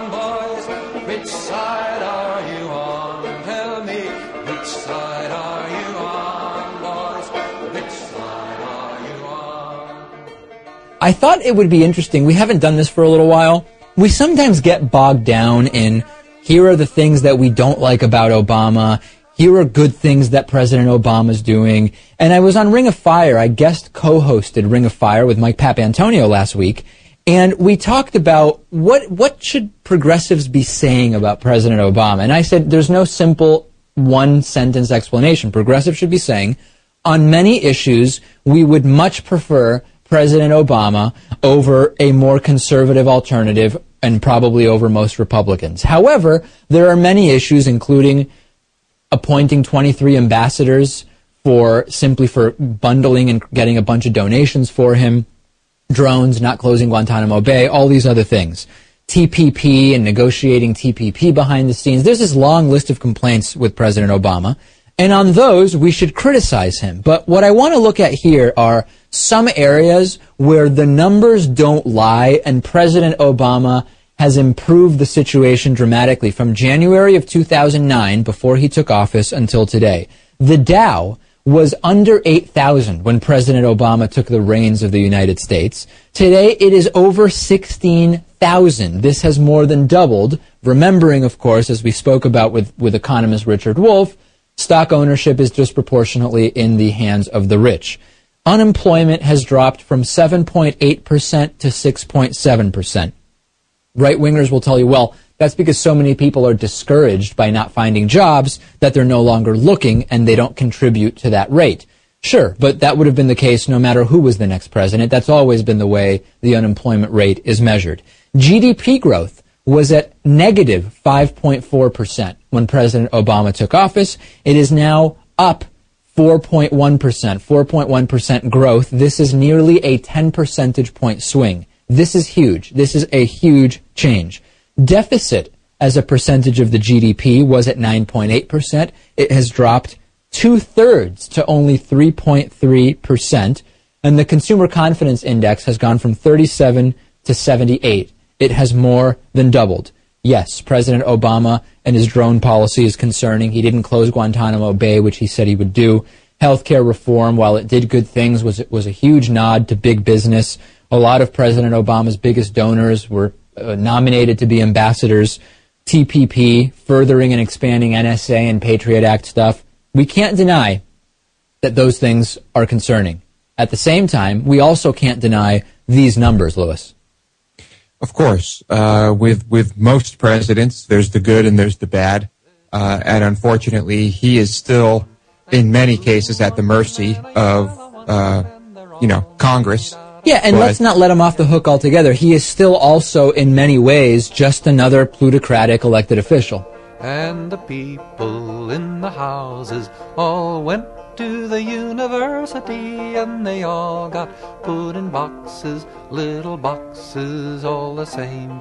I thought it would be interesting. We haven't done this for a little while. We sometimes get bogged down in here are the things that we don't like about Obama. Here are good things that President Obama's doing. And I was on Ring of Fire. I guest co-hosted Ring of Fire with Mike Papantonio last week. And we talked about what, what should progressives be saying about President Obama? And I said there's no simple one sentence explanation. Progressives should be saying, on many issues, we would much prefer President Obama over a more conservative alternative and probably over most Republicans. However, there are many issues, including appointing 23 ambassadors for simply for bundling and getting a bunch of donations for him, drones, not closing Guantanamo Bay, all these other things. TPP and negotiating TPP behind the scenes. There's this long list of complaints with President Obama. And on those, we should criticize him. But what I want to look at here are some areas where the numbers don't lie and President Obama has improved the situation dramatically from January of 2009, before he took office, until today. The Dow was under 8,000 when President Obama took the reins of the United States. Today it is over 16,000. This has more than doubled, remembering, of course, as we spoke about with, with economist Richard Wolff, stock ownership is disproportionately in the hands of the rich. Unemployment has dropped from 7.8% to 6.7%. Right wingers will tell you, well, that's because so many people are discouraged by not finding jobs that they're no longer looking and they don't contribute to that rate. Sure, but that would have been the case no matter who was the next president. That's always been the way the unemployment rate is measured. GDP growth was at negative 5.4% when President Obama took office. It is now up 4.1%, 4.1% growth. This is nearly a 10 percentage point swing. This is huge. This is a huge change. Deficit as a percentage of the GDP was at 9.8%. It has dropped two thirds to only 3.3%. And the consumer confidence index has gone from 37 to 78. It has more than doubled. Yes, President Obama and his drone policy is concerning. He didn't close Guantanamo Bay, which he said he would do. Healthcare reform, while it did good things, was was a huge nod to big business. A lot of President Obama's biggest donors were uh, nominated to be ambassadors. TPP, furthering and expanding NSA and Patriot Act stuff. We can't deny that those things are concerning. At the same time, we also can't deny these numbers, Lewis. Of course, uh, with with most presidents, there's the good and there's the bad, uh, and unfortunately, he is still, in many cases, at the mercy of, uh, you know, Congress. Yeah, and But- let's not let him off the hook altogether. He is still also, in many ways, just another plutocratic elected official. And the people in the houses all went to the university and they all got put in boxes, little boxes all the same.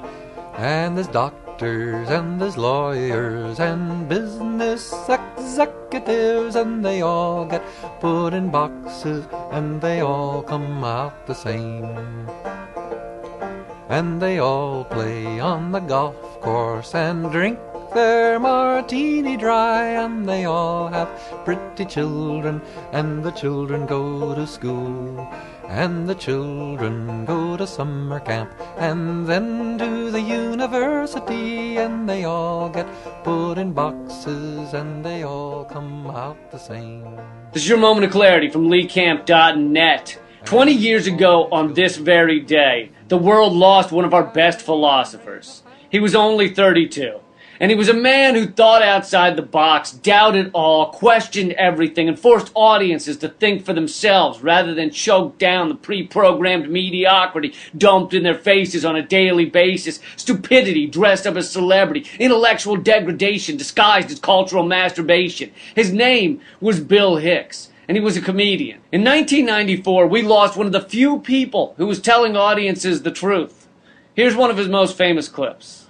And there's doctors and there's lawyers and business executives and they all get put in boxes and they all come out the same. And they all play on the golf course and drink their martini dry. And they all have pretty children, and the children go to school. And the children go to summer camp, and then to the university. And they all get put in boxes, and they all come out the same. This is your moment of clarity from LeeCamp.net. 20 years ago on this very day, the world lost one of our best philosophers. He was only 32. And he was a man who thought outside the box, doubted all, questioned everything, and forced audiences to think for themselves rather than choke down the pre programmed mediocrity dumped in their faces on a daily basis, stupidity dressed up as celebrity, intellectual degradation disguised as cultural masturbation. His name was Bill Hicks and he was a comedian. In 1994, we lost one of the few people who was telling audiences the truth. Here's one of his most famous clips.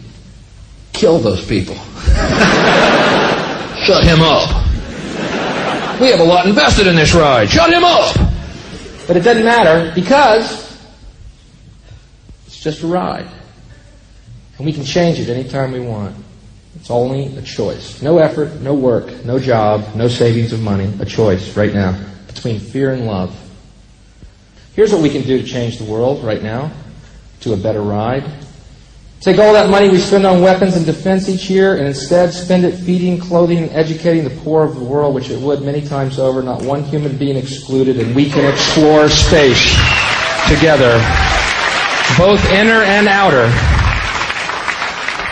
kill those people. Shut him up. We have a lot invested in this ride. Shut him up. But it doesn't matter because it's just a ride. And we can change it anytime we want. It's only a choice. No effort, no work, no job, no savings of money. A choice right now between fear and love. Here's what we can do to change the world right now to a better ride. Take all that money we spend on weapons and defense each year and instead spend it feeding, clothing, and educating the poor of the world, which it would many times over, not one human being excluded, and we can explore space together, both inner and outer,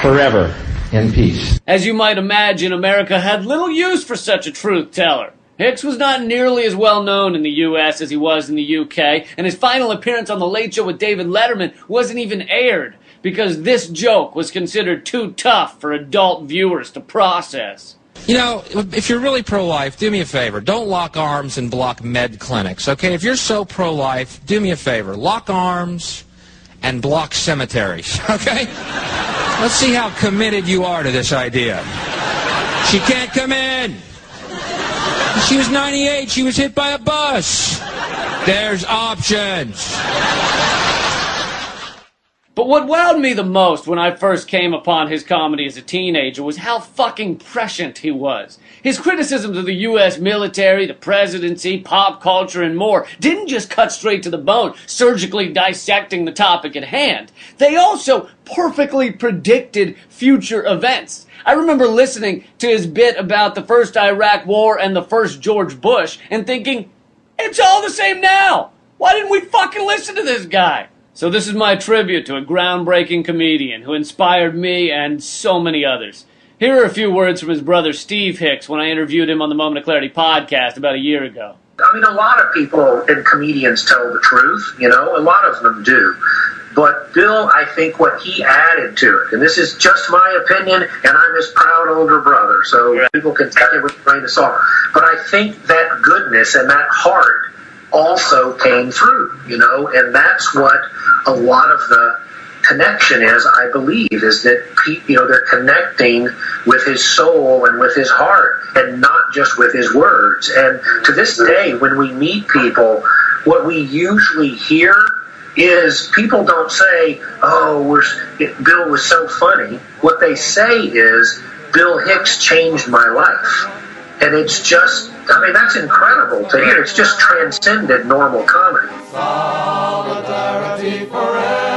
forever in peace. As you might imagine, America had little use for such a truth teller. Hicks was not nearly as well known in the US as he was in the UK, and his final appearance on The Late Show with David Letterman wasn't even aired because this joke was considered too tough for adult viewers to process. You know, if you're really pro-life, do me a favor. Don't lock arms and block med clinics, okay? If you're so pro-life, do me a favor. Lock arms and block cemeteries, okay? Let's see how committed you are to this idea. She can't come in. She was 98. She was hit by a bus. There's options. But what wowed me the most when I first came upon his comedy as a teenager was how fucking prescient he was. His criticisms of the US military, the presidency, pop culture, and more didn't just cut straight to the bone, surgically dissecting the topic at hand. They also perfectly predicted future events. I remember listening to his bit about the first Iraq War and the first George Bush and thinking, it's all the same now! Why didn't we fucking listen to this guy? So this is my tribute to a groundbreaking comedian who inspired me and so many others. Here are a few words from his brother Steve Hicks when I interviewed him on the Moment of Clarity podcast about a year ago. I mean, a lot of people and comedians tell the truth, you know, a lot of them do. But Bill, I think what he added to it, and this is just my opinion, and I'm his proud older brother, so people can take it with a grain of salt. But I think that goodness and that heart also came through, you know, and that's what a lot of the connection is, I believe, is that you know they're connecting with his soul and with his heart, and not just with his words. And to this day, when we meet people, what we usually hear is people don't say, "Oh, we're, Bill was so funny." What they say is, "Bill Hicks changed my life," and it's just. I mean, that's incredible to hear. It's just transcended normal comedy. Solidarity forever.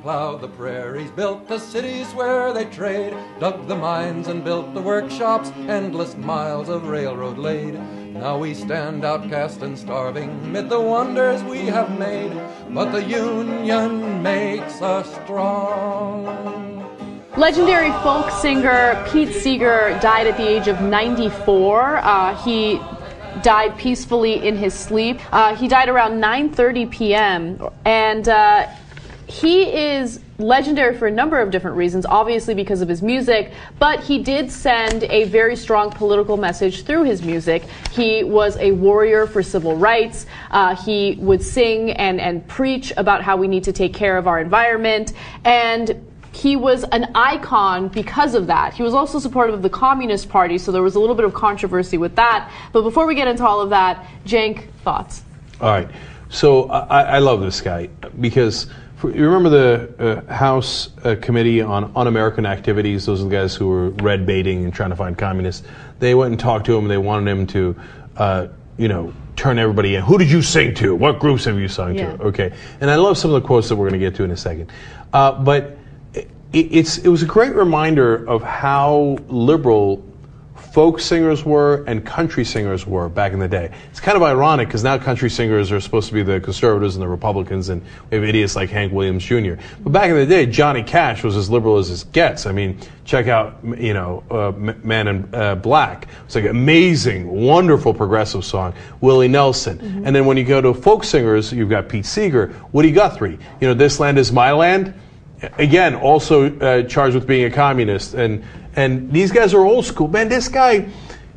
We plowed the prairies, built the cities where they trade, dug the mines and built the workshops, endless miles of railroad laid. Now we stand outcast and starving mid the wonders we have made, but the union makes us strong. Legendary folk singer Pete Seeger died at the age of 94. Uh, he died peacefully in his sleep. Uh, he died around 9:30 p.m. and uh, he is legendary for a number of different reasons. Obviously because of his music, but he did send a very strong political message through his music. He was a warrior for civil rights. Uh, he would sing and and preach about how we need to take care of our environment and he was an icon because of that. He was also supportive of the Communist Party, so there was a little bit of controversy with that. But before we get into all of that, Cenk, thoughts? All right. So I, I love this guy because you remember the uh, House uh, Committee on Un-American Activities? Those are the guys who were red baiting and trying to find communists. They went and talked to him. They wanted him to, uh, you know, turn everybody in. Who did you sing to? What groups have you sung Yeah. to? Okay. And I love some of the quotes that we're going to get to in a second. Uh, but it, it's it was a great reminder of how liberal folk singers were and country singers were back in the day. It's kind of ironic because now country singers are supposed to be the conservatives and the Republicans, and we have idiots like Hank Williams Jr. But back in the day, Johnny Cash was as liberal as it gets. I mean, check out you know uh, Man in uh, Black. It's like an amazing, wonderful progressive song. Willie Nelson, and then when you go to folk singers, you've got Pete Seeger, Woody Guthrie. You know, This Land Is My Land again, also uh, charged with being a communist. And and these guys are old school. Man, this guy,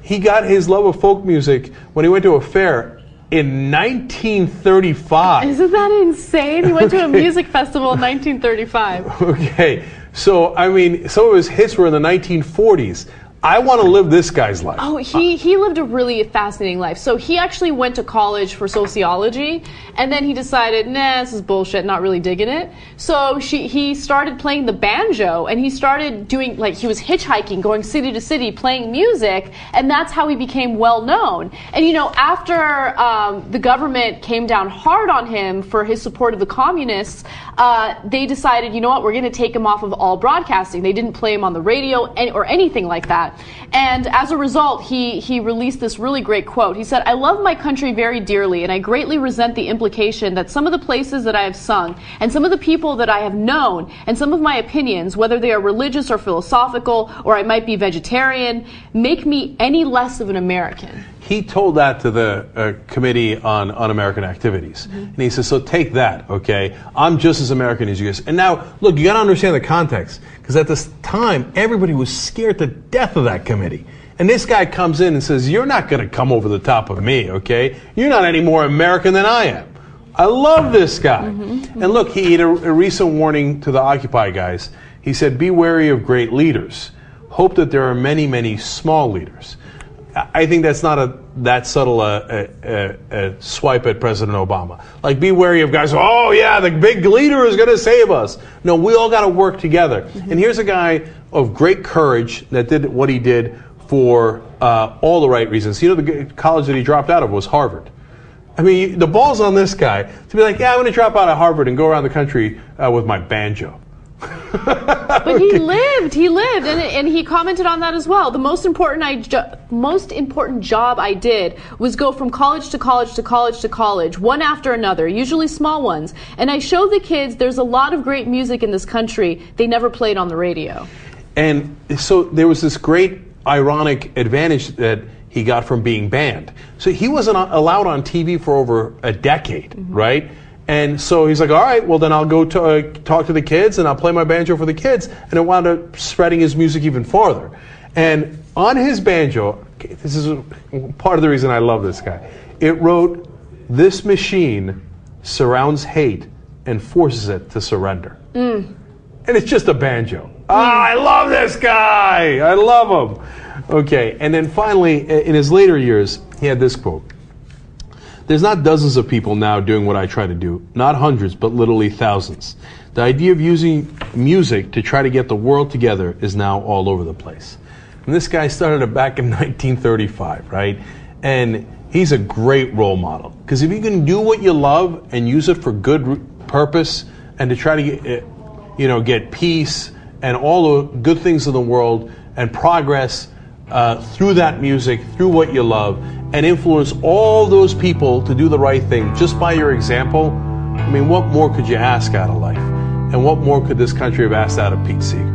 he got his love of folk music when he went to a fair in 1935. Isn't that insane? He went to a music festival in 1935. Okay, so I mean, some of his hits were in the 1940s. I want to live this guy's life. Oh, he, he lived a really fascinating life. So he actually went to college for sociology, and then he decided, nah, this is bullshit, not really digging it. So she, he started playing the banjo, and he started doing, like, he was hitchhiking, going city to city, playing music, and that's how he became well known. And, you know, after um, the government came down hard on him for his support of the communists, uh, they decided, you know what, we're going to take him off of all broadcasting. They didn't play him on the radio or anything like that. And as a result, he, he released this really great quote. He said, I love my country very dearly, and I greatly resent the implication that some of the places that I have sung, and some of the people that I have known, and some of my opinions, whether they are religious or philosophical, or I might be vegetarian, make me any less of an American. He told that to the uh, Committee on Un-American Activities, and he says, "So take that, okay? I'm just as American as you guys." And now, look, you got to understand the context, because at this time, everybody was scared to death of that committee. And this guy comes in and says, "You're not going to come over the top of me, okay? You're not any more American than I am." I love this guy. Mm-hmm, mm-hmm. And look, he had a, a recent warning to the Occupy guys. He said, "Be wary of great leaders. Hope that there are many, many small leaders." I think that's not a that subtle a, a, a, swipe at President Obama. Like, be wary of guys. Oh yeah, the big leader is going to save us. No, we all got to work together. And here's a guy of great courage that did what he did for uh, all the right reasons. You know, the college that he dropped out of was Harvard. I mean, the ball's on this guy to be like, yeah, I'm going to drop out of Harvard and go around the country uh, with my banjo. But he lived. He lived, and, and he commented on that as well. The most important I jo- most important job I did was go from college to college to college to college, one after another, usually small ones. And I showed the kids there's a lot of great music in this country they never played on the radio. And so there was this great ironic advantage that he got from being banned. So he wasn't allowed on TV for over a decade, mm-hmm. right? And so he's like, all right, well, then I'll go to, uh, talk to the kids and I'll play my banjo for the kids. And it wound up spreading his music even farther. And on his banjo, this is part of the reason I love this guy, it wrote, This machine surrounds hate and forces it to surrender. Mm. And it's just a banjo. Ah, I love this guy. I love him. Okay, and then finally, in his later years, he had this quote There's not dozens of people now doing what I try to do, not hundreds, but literally thousands. The idea of using music to try to get the world together is now all over the place. And this guy started it back in 1935, right? And he's a great role model. Because if you can do what you love and use it for good purpose and to try to get, eh, you know, get peace and all the good things in the world and progress uh, through that music, through what you love, and influence all those people to do the right thing just by your example, I mean, what more could you ask out of life? And what more could this country have asked out of Pete Seeger?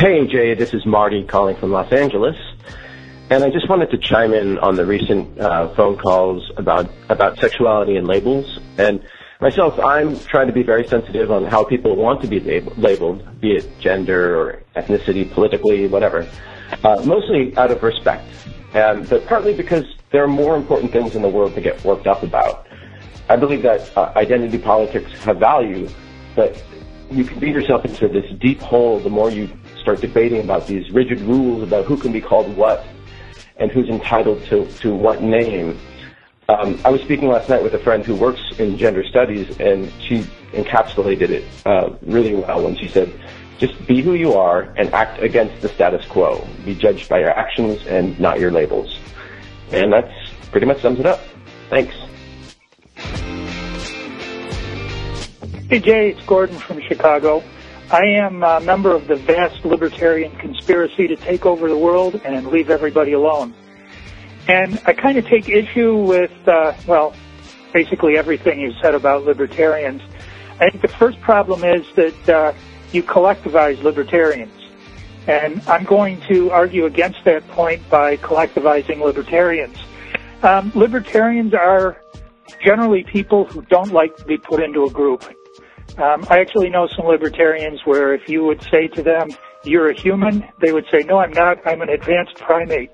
Hey, Jay, this is Marty calling from Los Angeles. And I just wanted to chime in on the recent uh, phone calls about, about sexuality and labels. And myself, I'm trying to be very sensitive on how people want to be lab- labeled, be it gender or ethnicity, politically, whatever. Uh, mostly out of respect. Um, but partly because there are more important things in the world to get worked up about. I believe that uh, identity politics have value, but you can beat yourself into this deep hole the more you start debating about these rigid rules about who can be called what and who's entitled to, to what name. Um, I was speaking last night with a friend who works in gender studies, and she encapsulated it uh, really well when she said, just be who you are and act against the status quo. Be judged by your actions and not your labels. And that's pretty much sums it up. Thanks. Hey Jay, it's Gordon from Chicago. I am a member of the vast libertarian conspiracy to take over the world and leave everybody alone. And I kind of take issue with, uh, well, basically everything you've said about libertarians. I think the first problem is that uh, you collectivize libertarians. And I'm going to argue against that point by collectivizing libertarians. Um, libertarians are generally people who don't like to be put into a group. Um, I actually know some libertarians where if you would say to them, you're a human, they would say, no, I'm not. I'm an advanced primate.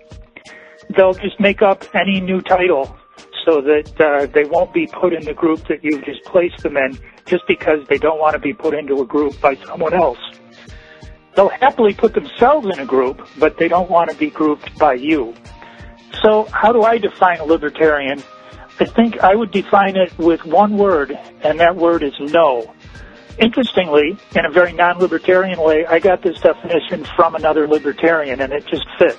They'll just make up any new title so that uh, they won't be put in the group that you've just placed them in just because they don't want to be put into a group by someone else. They'll happily put themselves in a group, but they don't want to be grouped by you. So how do I define a libertarian? I think I would define it with one word, and that word is no. Interestingly, in a very non-libertarian way, I got this definition from another libertarian, and it just fit.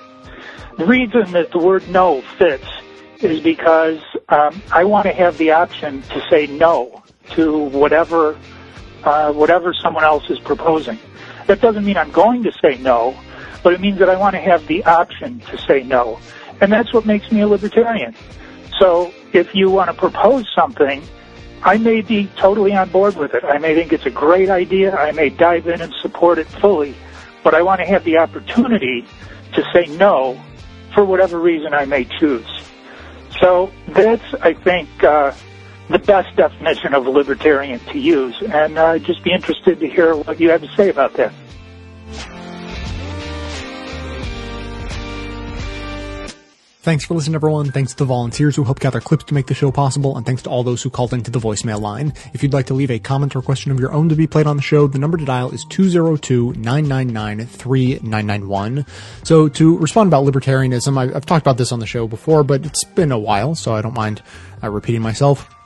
The reason that the word no fits is because um, I want to have the option to say no to whatever uh, whatever someone else is proposing. That doesn't mean I'm going to say no, but it means that I want to have the option to say no, and that's what makes me a libertarian. So if you want to propose something, I may be totally on board with it. I may think it's a great idea. I may dive in and support it fully, but I want to have the opportunity to say no for whatever reason I may choose. So that's, I think, uh, the best definition of libertarian to use, and uh, I'd just be interested to hear what you have to say about that. Thanks for listening, everyone. Thanks to the volunteers who helped gather clips to make the show possible, and thanks to all those who called into the voicemail line. If you'd like to leave a comment or question of your own to be played on the show, the number to dial is 202-999-3991. So to respond about libertarianism, I've talked about this on the show before, but it's been a while, so I don't mind uh, repeating myself.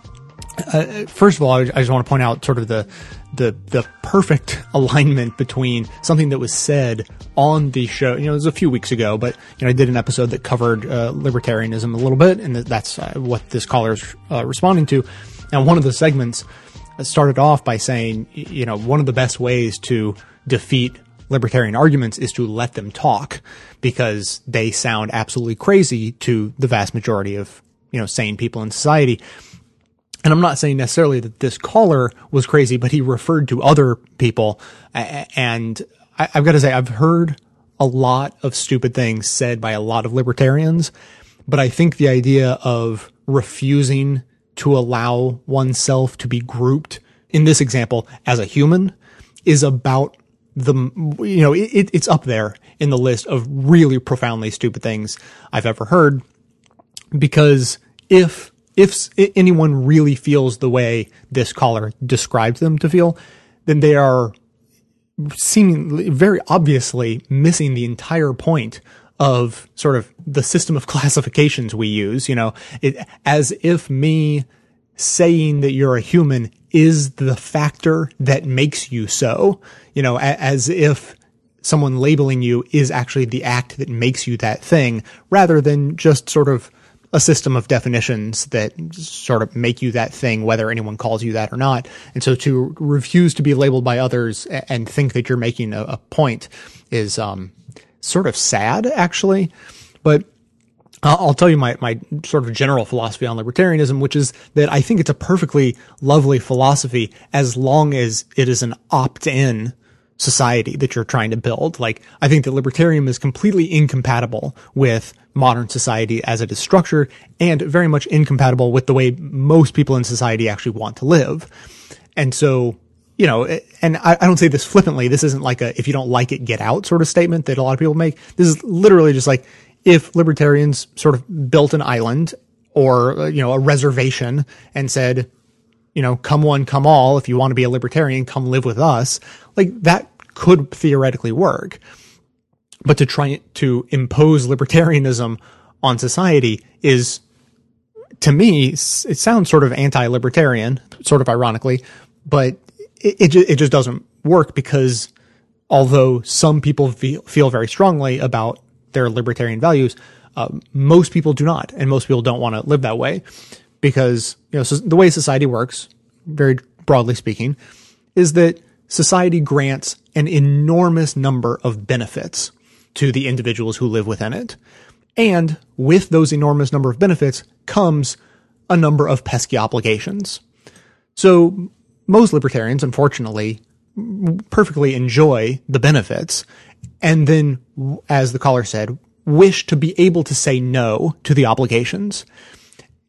Uh, first of all, I, I just want to point out sort of the the the perfect alignment between something that was said on the show. You know, it was a few weeks ago, but you know, I did an episode that covered uh, libertarianism a little bit, and that's uh, what this caller is uh, responding to. And one of the segments started off by saying, you know, one of the best ways to defeat libertarian arguments is to let them talk because they sound absolutely crazy to the vast majority of you know sane people in society. And I'm not saying necessarily that this caller was crazy, but he referred to other people. And I, I've got to say, I've heard a lot of stupid things said by a lot of libertarians, but I think the idea of refusing to allow oneself to be grouped in this example as a human is about the, you know, it, it's up there in the list of really profoundly stupid things I've ever heard because if if anyone really feels the way this caller describes them to feel, then they are seemingly very obviously missing the entire point of sort of the system of classifications we use. You know, it as if me saying that you're a human is the factor that makes you so. You know, as if someone labeling you is actually the act that makes you that thing rather than just sort of a system of definitions that sort of make you that thing, whether anyone calls you that or not. And so to refuse to be labeled by others and think that you're making a, a point is, um, sort of sad actually. But I'll tell you my, my sort of general philosophy on libertarianism, which is that I think it's a perfectly lovely philosophy as long as it is an opt-in society that you're trying to build. Like, I think that libertarianism is completely incompatible with modern society as it is structured and very much incompatible with the way most people in society actually want to live. And so, you know, and I, I don't say this flippantly. This isn't like a, if you don't like it, get out sort of statement that a lot of people make. This is literally just like, if libertarians sort of built an island or, uh, you know, a reservation and said, you know, come one, come all. If you want to be a libertarian, come live with us. Like that could theoretically work. But to try to impose libertarianism on society is, to me, it sounds sort of anti-libertarian, sort of ironically, but it, it, it just doesn't work because although some people feel, feel very strongly about their libertarian values, uh, most people do not, and most people don't want to live that way because you know so the way society works, very broadly speaking, is that society grants an enormous number of benefits to the individuals who live within it, and with those enormous number of benefits comes a number of pesky obligations. So most libertarians, unfortunately, perfectly enjoy the benefits and then, as the caller said, wish to be able to say no to the obligations.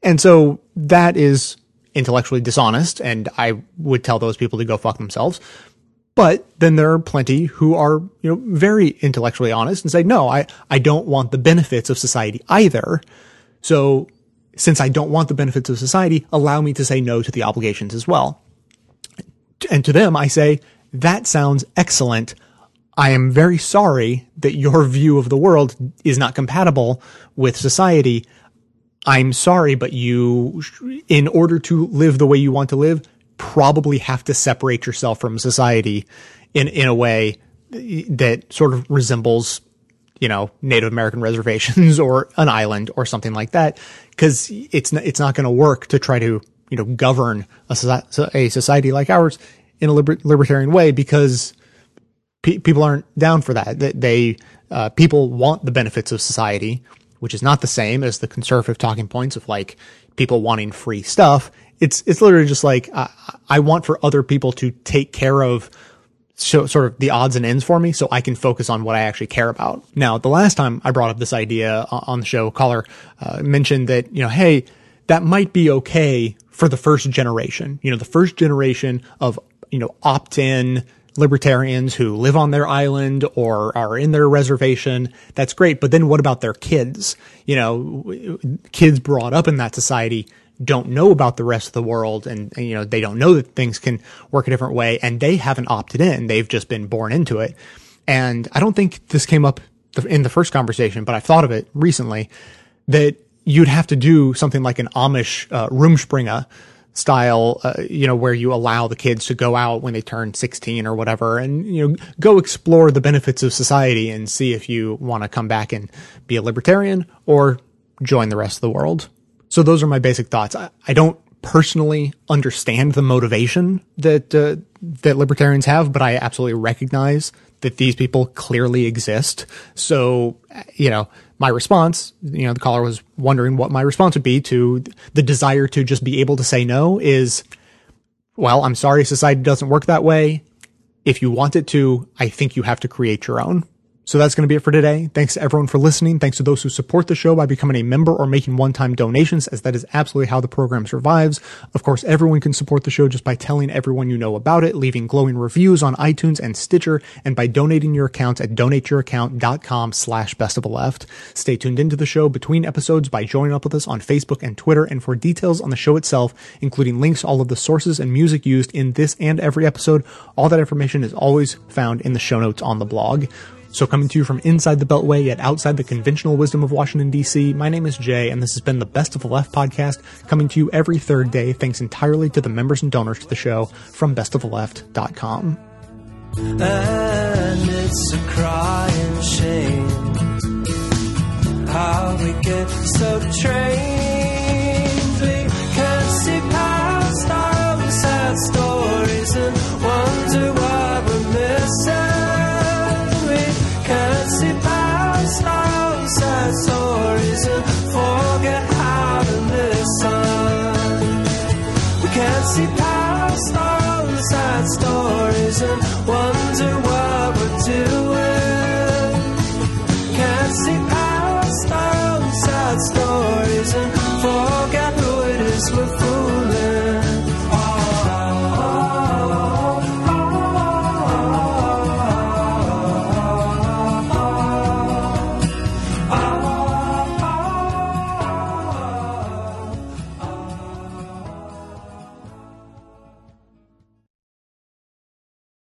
And so that is intellectually dishonest, and I would tell those people to go fuck themselves. But then there are plenty who are, you know, very intellectually honest and say, no, I, I don't want the benefits of society either. So since I don't want the benefits of society, allow me to say no to the obligations as well. And to them, I say, that sounds excellent. I am very sorry that your view of the world is not compatible with society. I'm sorry, but you, in order to live the way you want to live, probably have to separate yourself from society in, in a way that sort of resembles, you know, Native American reservations or an island or something like that. Cause it's, it's not going to work to try to, you know, govern a, a society like ours in a liber- libertarian way because pe- people aren't down for that. They, they uh, people want the benefits of society, which is not the same as the conservative talking points of like people wanting free stuff. It's it's literally just like uh, I want for other people to take care of so, sort of the odds and ends for me, so I can focus on what I actually care about. Now, the last time I brought up this idea on the show, caller uh, mentioned that you know, hey, that might be okay for the first generation. You know, the first generation of you know opt-in libertarians who live on their island or are in their reservation. That's great. But then what about their kids? You know, kids brought up in that society don't know about the rest of the world and, and, you know, they don't know that things can work a different way and they haven't opted in. They've just been born into it. And I don't think this came up in the first conversation, but I've thought of it recently that you'd have to do something like an Amish uh, Rumspringa style, uh, you know, where you allow the kids to go out when they turn 16 or whatever and, you know, go explore the benefits of society and see if you want to come back and be a libertarian or join the rest of the world. So those are my basic thoughts. I, I don't personally understand the motivation that, uh, that libertarians have, but I absolutely recognize that these people clearly exist. So, you know, my response, you know, the caller was wondering what my response would be to the desire to just be able to say no is, well, I'm sorry, society doesn't work that way. If you want it to, I think you have to create your own. So that's going to be it for today. Thanks to everyone for listening. Thanks to those who support the show by becoming a member or making one-time donations, as that is absolutely how the program survives. Of course, everyone can support the show just by telling everyone you know about it, leaving glowing reviews on iTunes and Stitcher, and by donating your accounts at donateyouraccount.com slash best of the left. Stay tuned into the show between episodes by joining up with us on Facebook and Twitter, and for details on the show itself, including links to all of the sources and music used in this and every episode, all that information is always found in the show notes on the blog. So coming to you from inside the Beltway yet outside the conventional wisdom of Washington DC, my name is Jay and this has been the Best of the Left podcast coming to you every third day thanks entirely to the members and donors to the show from bestoftheleft.com. And it's a crying shame how we get so trained. We can't see past our sad can't see past our